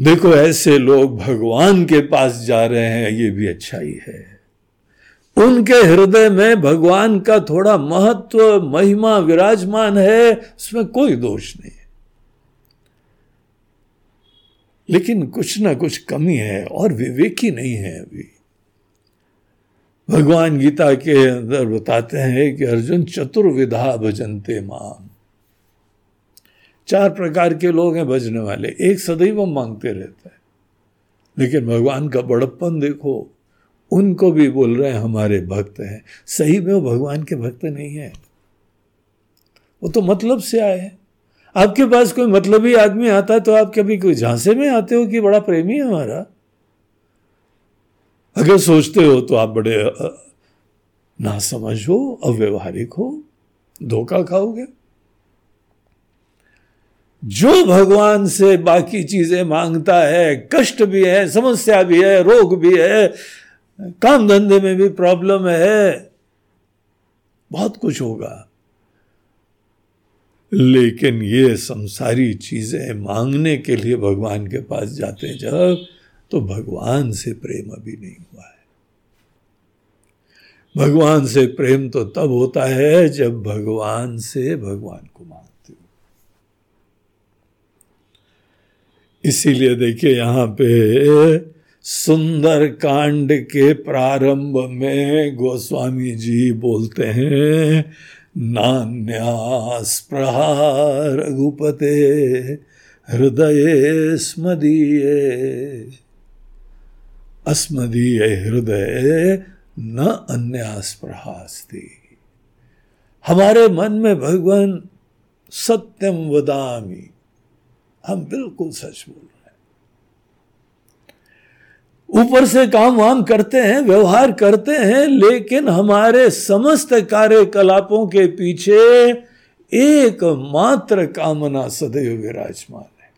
देखो, ऐसे लोग भगवान के पास जा रहे हैं, ये भी अच्छा ही है। उनके हृदय में भगवान का थोड़ा महत्व, महिमा विराजमान है, उसमें कोई दोष नहीं। लेकिन कुछ ना कुछ कमी है और विवेकी नहीं है अभी। भगवान गीता के अंदर बताते हैं कि अर्जुन चतुर्विधा भजनते माम। चार प्रकार के लोग हैं भजने वाले, एक सदैव मांगते रहते हैं। लेकिन भगवान का बड़प्पन देखो, उनको भी बोल रहे हैं, हमारे भक्त हैं। सही में वो भगवान के भक्त नहीं है। वो तो मतलब से आए हैं। आपके पास कोई मतलबी आदमी आता है तो आप कभी कोई झांसे में आते हो कि बड़ा प्रेमी है हमारा? अगर सोचते हो तो आप बड़े ना समझ हो, अव्यवहारिक हो, धोखा खाओगे। जो भगवान से बाकी चीज़ें माँगता है, कष्ट भी है, समस्या भी है, रोग भी है, काम धंधे में भी प्रॉब्लम है, बहुत कुछ होगा। लेकिन ये संसारी चीज़ें मांगने के लिए भगवान के पास जाते जब तो भगवान से प्रेम अभी नहीं हुआ है। भगवान से प्रेम तो तब होता है जब भगवान से भगवान को मांगते हो। इसीलिए देखिए यहाँ पे सुंदर कांड के प्रारंभ में गोस्वामी जी बोलते हैं नान्यास्पृहा रघुपते हृदय स्मदीय। अस्मदीय हृदय न अन्यास्पृहास्ति हमारे मन में भगवान सत्यम वदामी। हम बिल्कुल सच बोल रहे हैं। ऊपर से काम वाम करते हैं, व्यवहार करते हैं, लेकिन हमारे समस्त कार्यकलापों के पीछे एक मात्र कामना सदैव विराजमान है।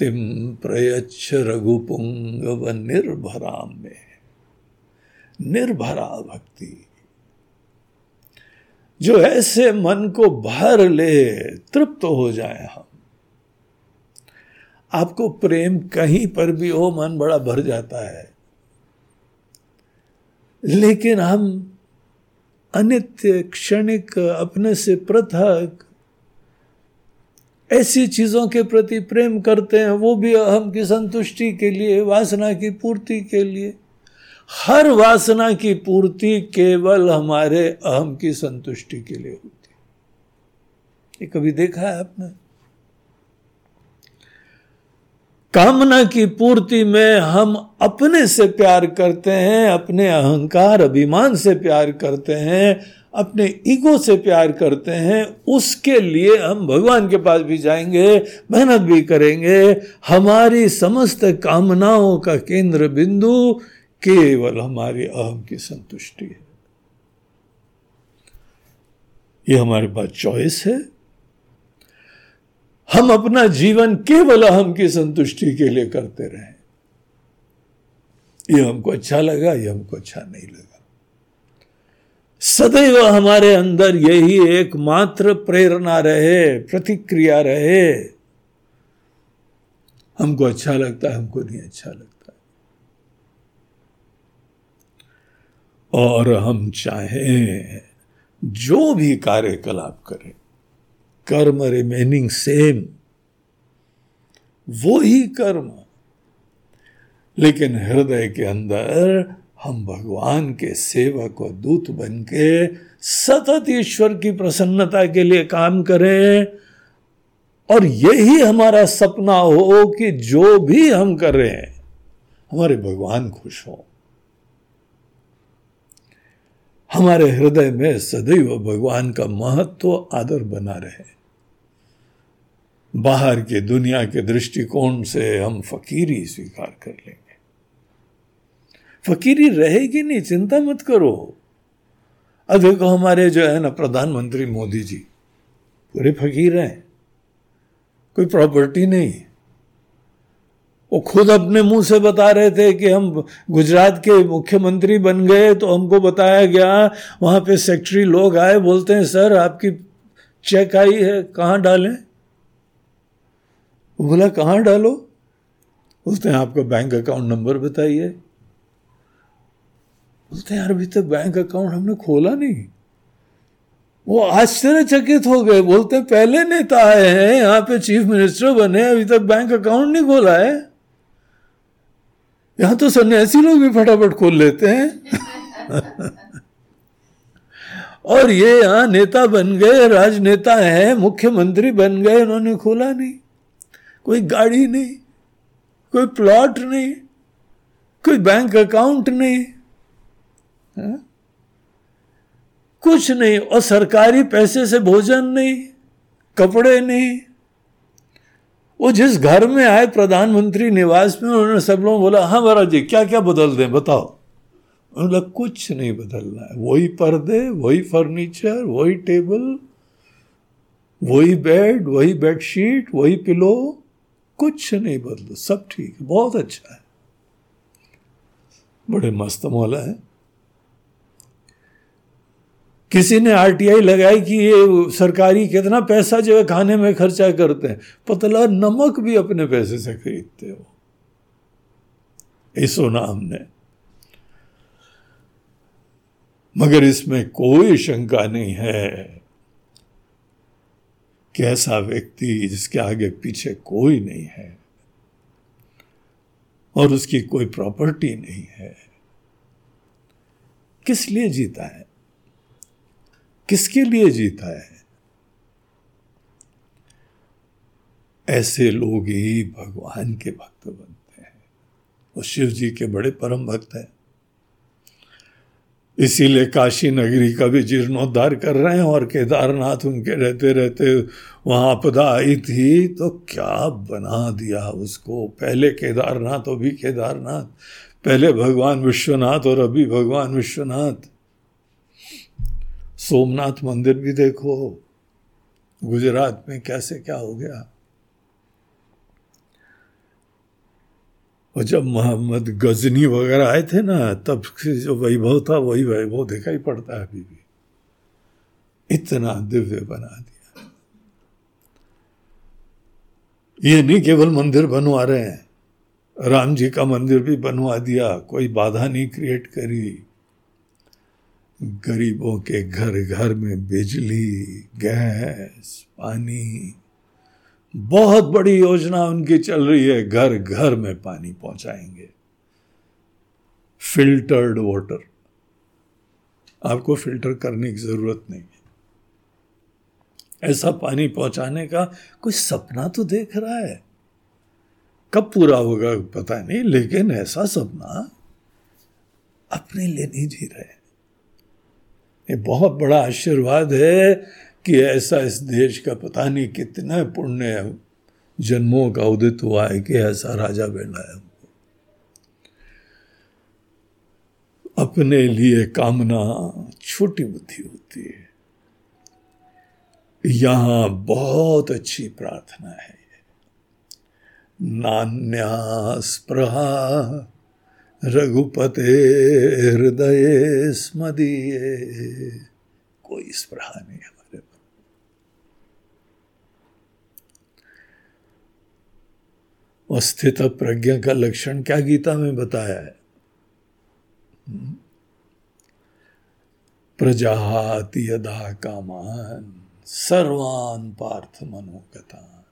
भक्तिम प्रयच्छ रघुपुंग व निर्भराम में। निर्भरा भक्ति। जो ऐसे मन को भर ले, तृप्त हो जाए हम। आपको प्रेम कहीं पर भी हो, मन बड़ा भर जाता है। लेकिन हम अनित्य क्षणिक अपने से पृथक ऐसी चीज़ों के प्रति प्रेम करते हैं, वो भी अहम की संतुष्टि के लिए, वासना की पूर्ति के लिए। हर वासना की पूर्ति केवल हमारे अहम की संतुष्टि के लिए होती है। ये कभी देखा है आपने? कामना की पूर्ति में हम अपने से प्यार करते हैं, अपने अहंकार, अभिमान से प्यार करते हैं, अपने ईगो से प्यार करते हैं, उसके लिए हम भगवान के पास भी जाएँगे, मेहनत भी करेंगे। हमारी समस्त कामनाओं का केंद्र बिंदु केवल हमारी अहम की संतुष्टि है। ये हमारे पास चॉइस है। हम अपना जीवन केवल अहम की संतुष्टि के लिए करते रहे। ये हमको अच्छा लगा, ये हमको अच्छा नहीं लगा। सदैव हमारे अंदर यही एकमात्र प्रेरणा रहे, प्रतिक्रिया रहे। हमको अच्छा लगता है, हमको नहीं अच्छा लगता और हम चाहें, जो भी कार्यकलाप करें कर्म रिमेनिंग सेम वो ही कर्म। लेकिन हृदय के अंदर हम भगवान के सेवक और दूत बन के सतत ईश्वर की प्रसन्नता के लिए काम करें और यही हमारा सपना हो कि जो भी हम कर रहे हैं, हमारे भगवान खुश हो। हमारे हृदय में सदैव भगवान का महत्व, आदर बना रहे। बाहर के दुनिया के दृष्टिकोण से हम फकीरी स्वीकार कर लेंगे। फकीरी रहेगी नहीं, चिंता मत करो। अब देखो हमारे जो है ना, प्रधानमंत्री मोदी जी, पूरे फकीर हैं। कोई प्रॉपर्टी नहीं। वो खुद अपने मुँह से बता रहे थे कि हम गुजरात के मुख्यमंत्री बन गए तो हमको बताया गया, वहाँ पे सेक्रेटरी लोग आए, बोलते हैं, सर, आपकी चेक आई है, कहाँ डालें? बोला, कहाँ डालो? हैं, आपका बैंक अकाउंट नंबर बताइए. बोलते यार, अभी तक बैंक अकाउंट हमने खोला नहीं। वो आश्चर्यचकित हो गए, बोलते पहले नेता आए हैं, यहाँ पे चीफ मिनिस्टर बने, अभी तक बैंक अकाउंट नहीं खोला है। यहाँ तो सन्यासी लोग भी फटाफट खोल लेते हैं। (laughs) और ये यहाँ नेता बन गए, राजनेता हैं, मुख्यमंत्री बन गए उन्होंने खोला नहीं। कोई गाड़ी नहीं, कोई प्लॉट नहीं, कोई बैंक अकाउंट नहीं, है? कुछ नहीं, और सरकारी पैसे से भोजन नहीं, कपड़े नहीं। वो जिस घर में आए प्रधानमंत्री निवास में, उन्होंने सब लोग बोला हाँ महाराज जी क्या क्या बदल दें, बताओ? उन्होंने कुछ नहीं बदलना है। वही पर्दे, वही फर्नीचर, वही टेबल, वही बेड, वही बेडशीट, वही पिलो कुछ नहीं बदलो, सब ठीक है, बहुत अच्छा है। बड़े मस्त मौला है। किसी ने आरटीआई लगाई कि ये सरकारी कितना पैसा जो है खाने में खर्चा करते हैं, पतला नमक भी अपने पैसे से खरीदते हो। ये सुना हमने। मगर इसमें कोई शंका नहीं है। कि ऐसा व्यक्ति जिसके आगे पीछे कोई नहीं है और उसकी कोई प्रॉपर्टी नहीं है, किस लिए जीता है? किसके लिए जीता है? ऐसे लोग ही भगवान के भक्त बनते हैं। वो शिव जी के बड़े परम भक्त हैं। इसीलिए काशी नगरी का भी जीर्णोद्धार कर रहे हैं और केदारनाथ उनके रहते रहते वहाँ आपदा आई थी तो क्या बना दिया उसको? पहले केदारनाथ अभी केदारनाथ। पहले भगवान विश्वनाथ और अभी भगवान विश्वनाथ। सोमनाथ मंदिर भी देखो। गुजरात में कैसे क्या हो गया? और जब मोहम्मद गजनी वगैरह आए थे ना, तब से जो वैभव था, वही वैभव दिखाई पड़ता है अभी भी। इतना दिव्य बना दिया। ये नहीं केवल मंदिर बनवा रहे हैं, राम जी का मंदिर भी बनवा दिया, कोई बाधा नहीं क्रिएट करी। गरीबों के घर घर में बिजली, गैस, पानी बहुत बड़ी योजना उनकी चल रही है, घर घर में पानी पहुंचाएँगे। फिल्टर्ड वाटर आपको फ़िल्टर करने की ज़रूरत नहीं है। ऐसा पानी पहुँचाने का कोई सपना तो देख रहा है। कब पूरा होगा पता नहीं, लेकिन ऐसा सपना अपने लिए नहीं जी रहे। ये बहुत बड़ा आशीर्वाद है कि ऐसा इस देश का पता नहीं कितना पुण्य जन्मों का उदित हुआ है कि ऐसा राजा बैठा है अपने लिए कामना छोटी बुद्धि होती है। यहाँ बहुत अच्छी प्रार्थना है। नान्या नान्यास्प्रहा रघुपते हृदय स्मदीय। कोई स्प्रहा नहीं हमारे पर स्थित प्रज्ञा का लक्षण क्या गीता में बताया है? प्रजाति यदा कामान, सर्वान पार्थ मनोगता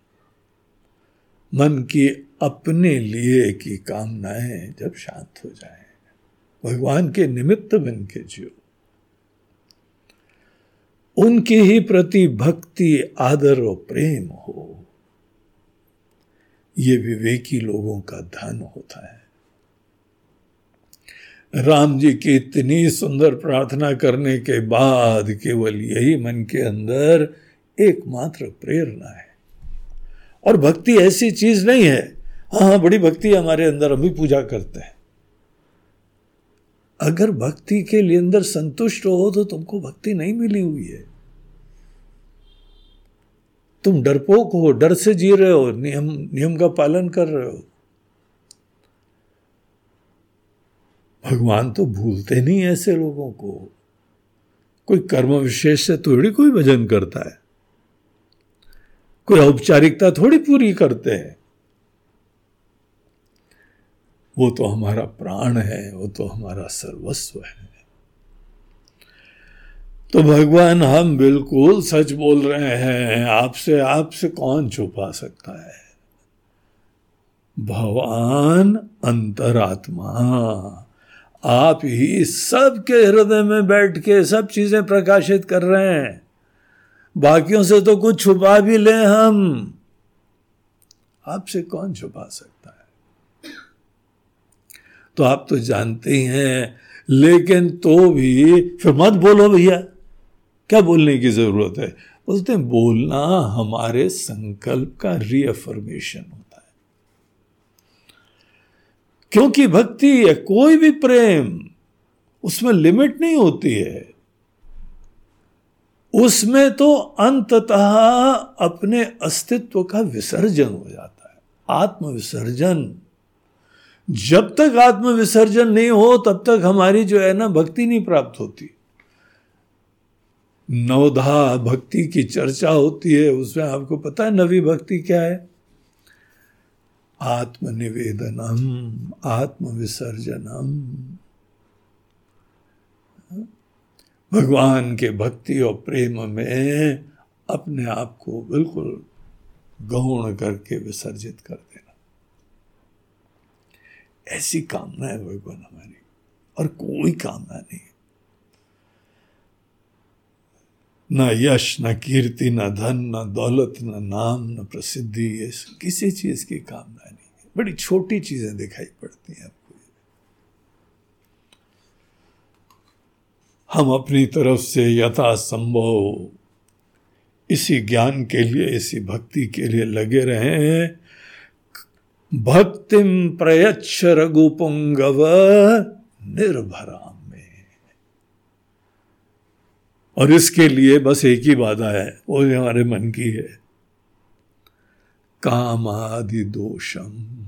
मन की अपने लिए की कामनाएँ जब शांत हो जाए, भगवान के निमित्त बन के जियो। उनके ही प्रति भक्ति, आदर और प्रेम हो। ये विवेकी लोगों का धन होता है। राम जी की इतनी सुंदर प्रार्थना करने के बाद केवल यही मन के अंदर एकमात्र प्रेरणा है। और भक्ति ऐसी चीज़ नहीं है। हाँ हाँ बड़ी भक्ति हमारे अंदर हम भी पूजा करते हैं। अगर भक्ति के लिए अंदर संतुष्ट हो तो तुमको भक्ति नहीं मिली हुई है। तुम डरपोक हो, डर से जी रहे हो, नियम नियम का पालन कर रहे हो। भगवान तो भूलते नहीं ऐसे लोगों को। कोई कर्म विशेष से थोड़ी कोई भजन करता है। कोई औपचारिकता थोड़ी पूरी करते हैं। वो तो हमारा प्राण है, वो तो हमारा सर्वस्व है। तो भगवान हम बिल्कुल सच बोल रहे हैं। आपसे आपसे कौन छुपा सकता है? भगवान अंतरात्मा। आप ही सबके हृदय में बैठ के सब चीज़ें प्रकाशित कर रहे हैं। बाकियों से तो कुछ छुपा भी ले हम। आपसे कौन छुपा सकता है? तो आप तो जानते ही हैं, लेकिन तो भी फिर मत बोलो भैया। क्या बोलने की ज़रूरत है? बोलते हैं बोलना हमारे संकल्प का रीअफर्मेशन होता है। क्योंकि भक्ति या कोई भी प्रेम उसमें लिमिट नहीं होती है। उसमें तो अंततः अपने अस्तित्व का विसर्जन हो जाता है। आत्मविसर्जन। जब तक आत्मविसर्जन नहीं हो, तब तक हमारी जो है ना, भक्ति नहीं प्राप्त होती। नवधा भक्ति की चर्चा होती है, उसमें आपको पता है नवी भक्ति क्या है? आत्मनिवेदनम, आत्मविसर्जनम। भगवान के भक्ति और प्रेम में अपने आप को बिल्कुल गौण करके विसर्जित कर देना। ऐसी कामना है भगवान हमारी, और कोई कामना नहीं न यश, न कीर्ति, न धन, न दौलत, न नाम, न प्रसिद्धि, ये किसी चीज़ की कामना नहीं है। बड़ी छोटी चीज़ें दिखाई पड़ती हैं आपको। हम अपनी तरफ़ से यथासंभव इसी ज्ञान के लिए, इसी भक्ति के लिए लगे रहे भक्तिम प्रयच्छ रघुपुंगव निर्भरा में और इसके लिए बस एक ही बाधा है, वो हमारे मन की है। काम आदि दोषम।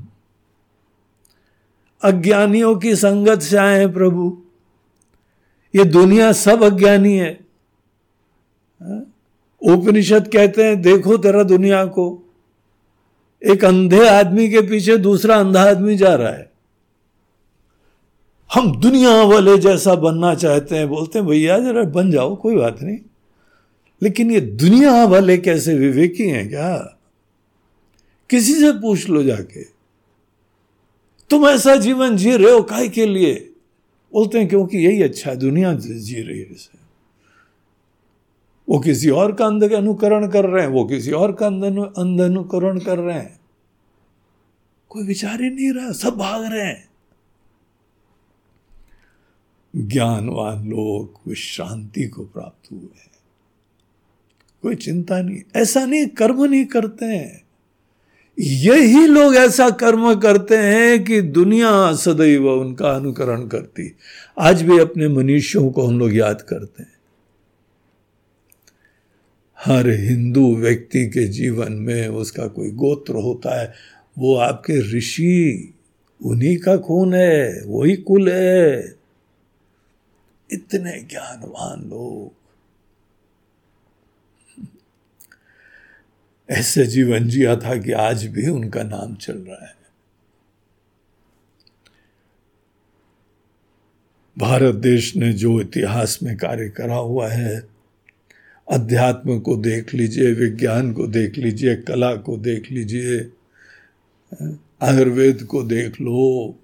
अज्ञानियों की संगत से आए हैं प्रभु। ये दुनिया सब अज्ञानी है। हाँ? उपनिषद कहते हैं, देखो तेरा दुनिया को। एक अंधे आदमी के पीछे दूसरा अंधा आदमी जा रहा है। हम दुनिया वाले जैसा बनना चाहते हैं, बोलते हैं, भैया, जरा बन जाओ, कोई बात नहीं. लेकिन ये दुनिया वाले कैसे विवेकी हैं क्या? किसी से पूछ लो जाके। तुम ऐसा जीवन जी रहे हो काय के लिए? बोलते हैं, क्योंकि यही अच्छा है दुनिया जी रही है इसे। वो किसी और का अंध अनुकरण कर रहे हैं, वो किसी और का अंध अनुकरण कर रहे हैं। कोई विचार ही नहीं रहा, सब भाग रहे हैं। ज्ञानवान लोग विश्रांति को प्राप्त हुए हैं। कोई चिंता नहीं, ऐसा नहीं, कर्म नहीं करते हैं। यही लोग ऐसा कर्म करते हैं कि दुनिया सदैव उनका अनुकरण करती। आज भी अपने मनुष्यों को हम लोग याद करते हैं। हर हिंदू व्यक्ति के जीवन में उसका कोई गोत्र होता है, वो आपके ऋषि, उन्हीं का खून है, वही कुल है। इतने ज्ञानवान लोग। ऐसे जीवन जिया था कि आज भी उनका नाम चल रहा है। भारत देश ने जो इतिहास में कार्य करा हुआ है, अध्यात्म को देख लीजिए, विज्ञान को देख लीजिए, कला को देख लीजिए, आयुर्वेद को देख लो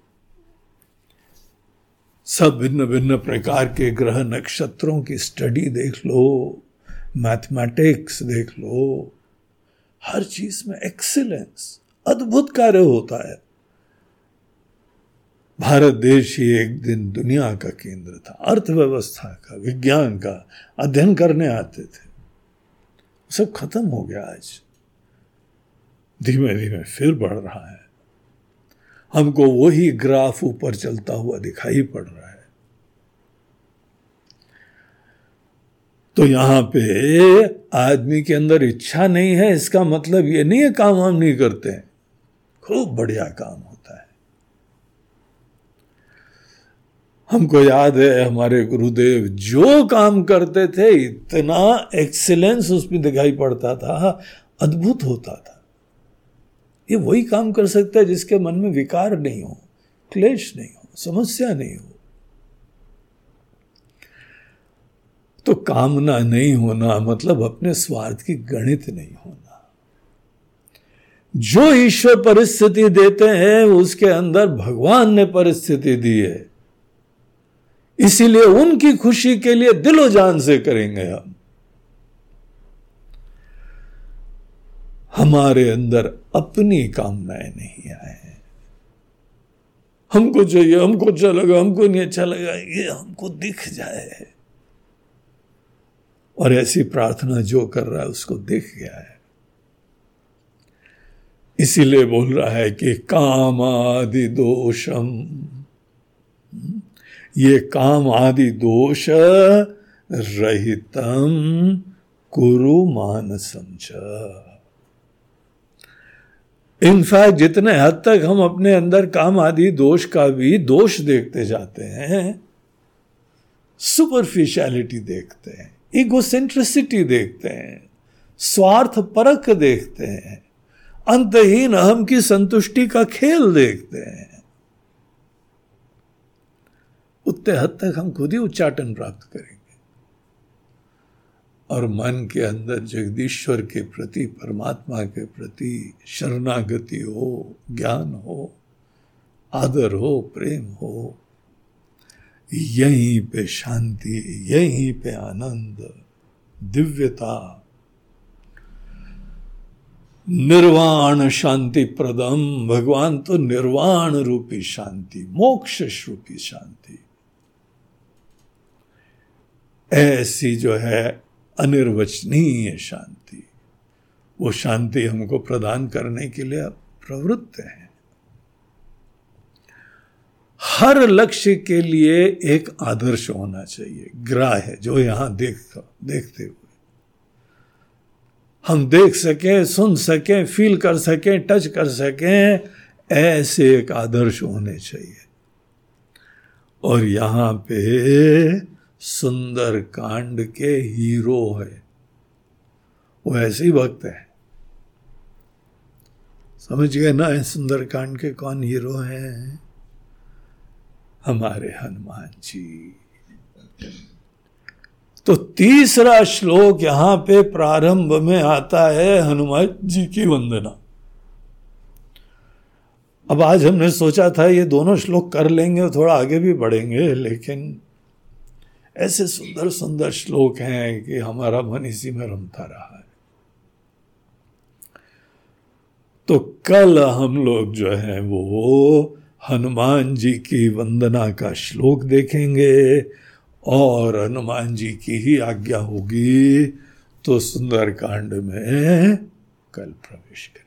सब भिन्न भिन्न प्रकार के ग्रह नक्षत्रों की स्टडी देख लो मैथमेटिक्स देख लो। हर चीज़ में एक्सीलेंस अद्भुत कार्य होता है। भारत देश ही एक दिन दुनिया का केंद्र था, अर्थव्यवस्था का, विज्ञान का, अध्ययन करने आते थे। सब खत्म हो गया आज। धीमे धीमे फिर बढ़ रहा है। हमको वही ग्राफ ऊपर चलता हुआ दिखाई पड़ रहा है। तो यहाँ पे आदमी के अंदर इच्छा नहीं है, इसका मतलब ये नहीं है काम हम नहीं करते हैं। खूब बढ़िया काम होता है। हमको याद है, हमारे गुरुदेव जो काम करते थे, इतना एक्सीलेंस उसमें दिखाई पड़ता था, अद्भुत होता था। ये वही काम कर सकता है जिसके मन में विकार नहीं हो, क्लेश नहीं हो, समस्या नहीं हो। तो कामना नहीं होना मतलब अपने स्वार्थ की गणित नहीं होना। जो ईश्वर परिस्थिति देते हैं, उसके अंदर भगवान ने परिस्थिति दी है। इसीलिए उनकी खुशी के लिए दिलो जान से करेंगे हम। हमारे अंदर अपनी कामनाएँ नहीं आए। हमको चाहिए, हमको अच्छा लगा, हमको नहीं अच्छा लगा, ये हमको दिख जाए। और ऐसी प्रार्थना जो कर रहा है, उसको दिख गया है। इसीलिए बोल रहा है कि काम आदि दोषम। ये काम आदि दोष रहितम कुरु मान समझ इनफैक्ट जितने हद तक हम अपने अंदर काम आदि दोष का भी दोष देखते जाते हैं सुपरफिशियलिटी देखते हैं इगोसेंट्रिसिटी देखते हैं स्वार्थ परक देखते हैं, अंतहीन अहम की संतुष्टि का खेल देखते हैं। उतने हद तक हम खुद ही उच्चाटन प्राप्त करेंगे। और मन के अंदर जगदीश्वर के प्रति, परमात्मा के प्रति शरणागति हो, ज्ञान हो, आदर हो, प्रेम हो, यहीं पे शांति, यहीं पे आनंद, दिव्यता, निर्वाण शांति प्रदम। भगवान तो निर्वाण रूपी शांति, मोक्ष रूपी शांति। ऐसी जो है अनिर्वचनीय शांति। वो शांति हमको प्रदान करने के लिए प्रवृत्त है। हर लक्ष्य के लिए एक आदर्श होना चाहिए। ग्राह है, जो यहाँ देख देखते हुए। हम देख सकें, सुन सकें फील कर सकें टच कर सकें, ऐसे एक आदर्श होने चाहिए। और यहाँ पे सुंदर कांड के हीरो है। वो ऐसे ही भक्त है। समझ गए ना सुंदर कांड के कौन हीरो हैं? हमारे हनुमान जी। तो तीसरा श्लोक यहाँ पे प्रारंभ में आता है हनुमान जी की वंदना। अब आज हमने सोचा था ये दोनों श्लोक कर लेंगे और थोड़ा आगे भी बढ़ेंगे, लेकिन ऐसे सुंदर सुंदर श्लोक हैं कि हमारा मन इसी में रमता रहा है। तो कल हम लोग जो है वो हनुमान जी की वंदना का श्लोक देखेंगे और हनुमान जी की ही आज्ञा होगी तो सुंदर कांड में कल प्रवेश करें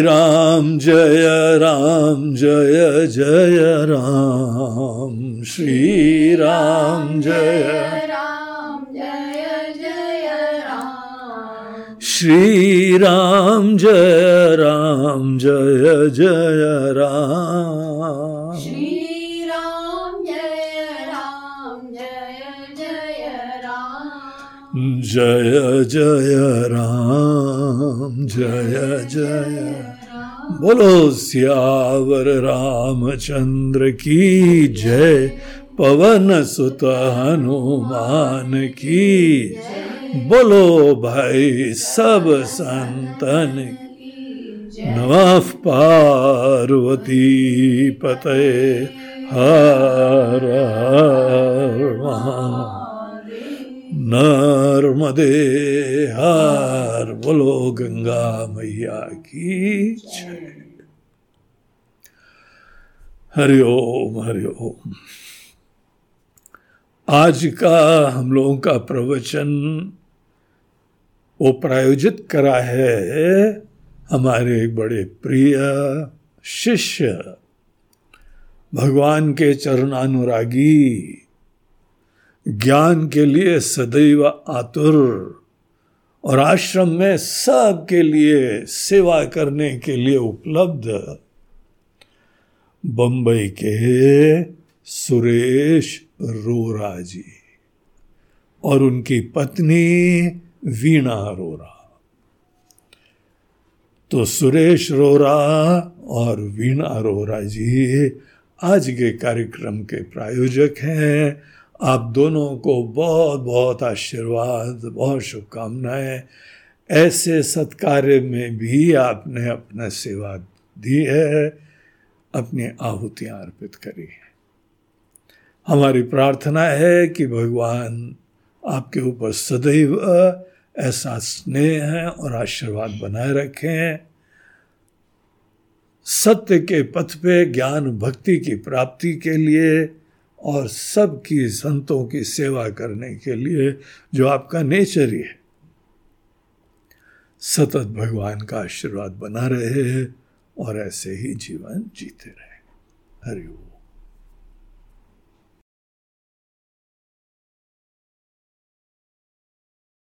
राम जय श्री राम। जय राम जय जय राम। श्री राम जय राम जय जय राम। जय जय राम जय जय बोलो, सियावर रामचंद्र की जय, पवन सुत हनुमान की बोलो भाई, सब संतन नवाफ पार्वती पते हर नर्मदे हर बोलो गंगा मैया की जय हरिओम हरिओम आज का हम लोगों का प्रवचन वो प्रायोजित करा है हमारे एक बड़े प्रिय शिष्य, भगवान के चरणानुरागी, ज्ञान के लिए सदैव आतुर और आश्रम में सब के लिए, सेवा करने के लिए उपलब्ध। बंबई के सुरेश रोरा जी और उनकी पत्नी वीणा अरोरा तो सुरेश रोरा और वीणा अरोरा जी आज के कार्यक्रम के प्रायोजक हैं। आप दोनों को बहुत बहुत आशीर्वाद, बहुत शुभकामनाएँ। ऐसे सत्कार्य में भी आपने अपना सेवा दी है। अपनी आहुतियाँ अर्पित करी है। हमारी प्रार्थना है कि भगवान आपके ऊपर सदैव ऐसा स्नेह है और आशीर्वाद बनाए रखें। सत्य के पथ पे, ज्ञान भक्ति की प्राप्ति के लिए और सबकी संतों की सेवा करने के लिए जो आपका नेचर ही है। सतत भगवान का आशीर्वाद बना रहे और ऐसे ही जीवन जीते रहे। हरिओम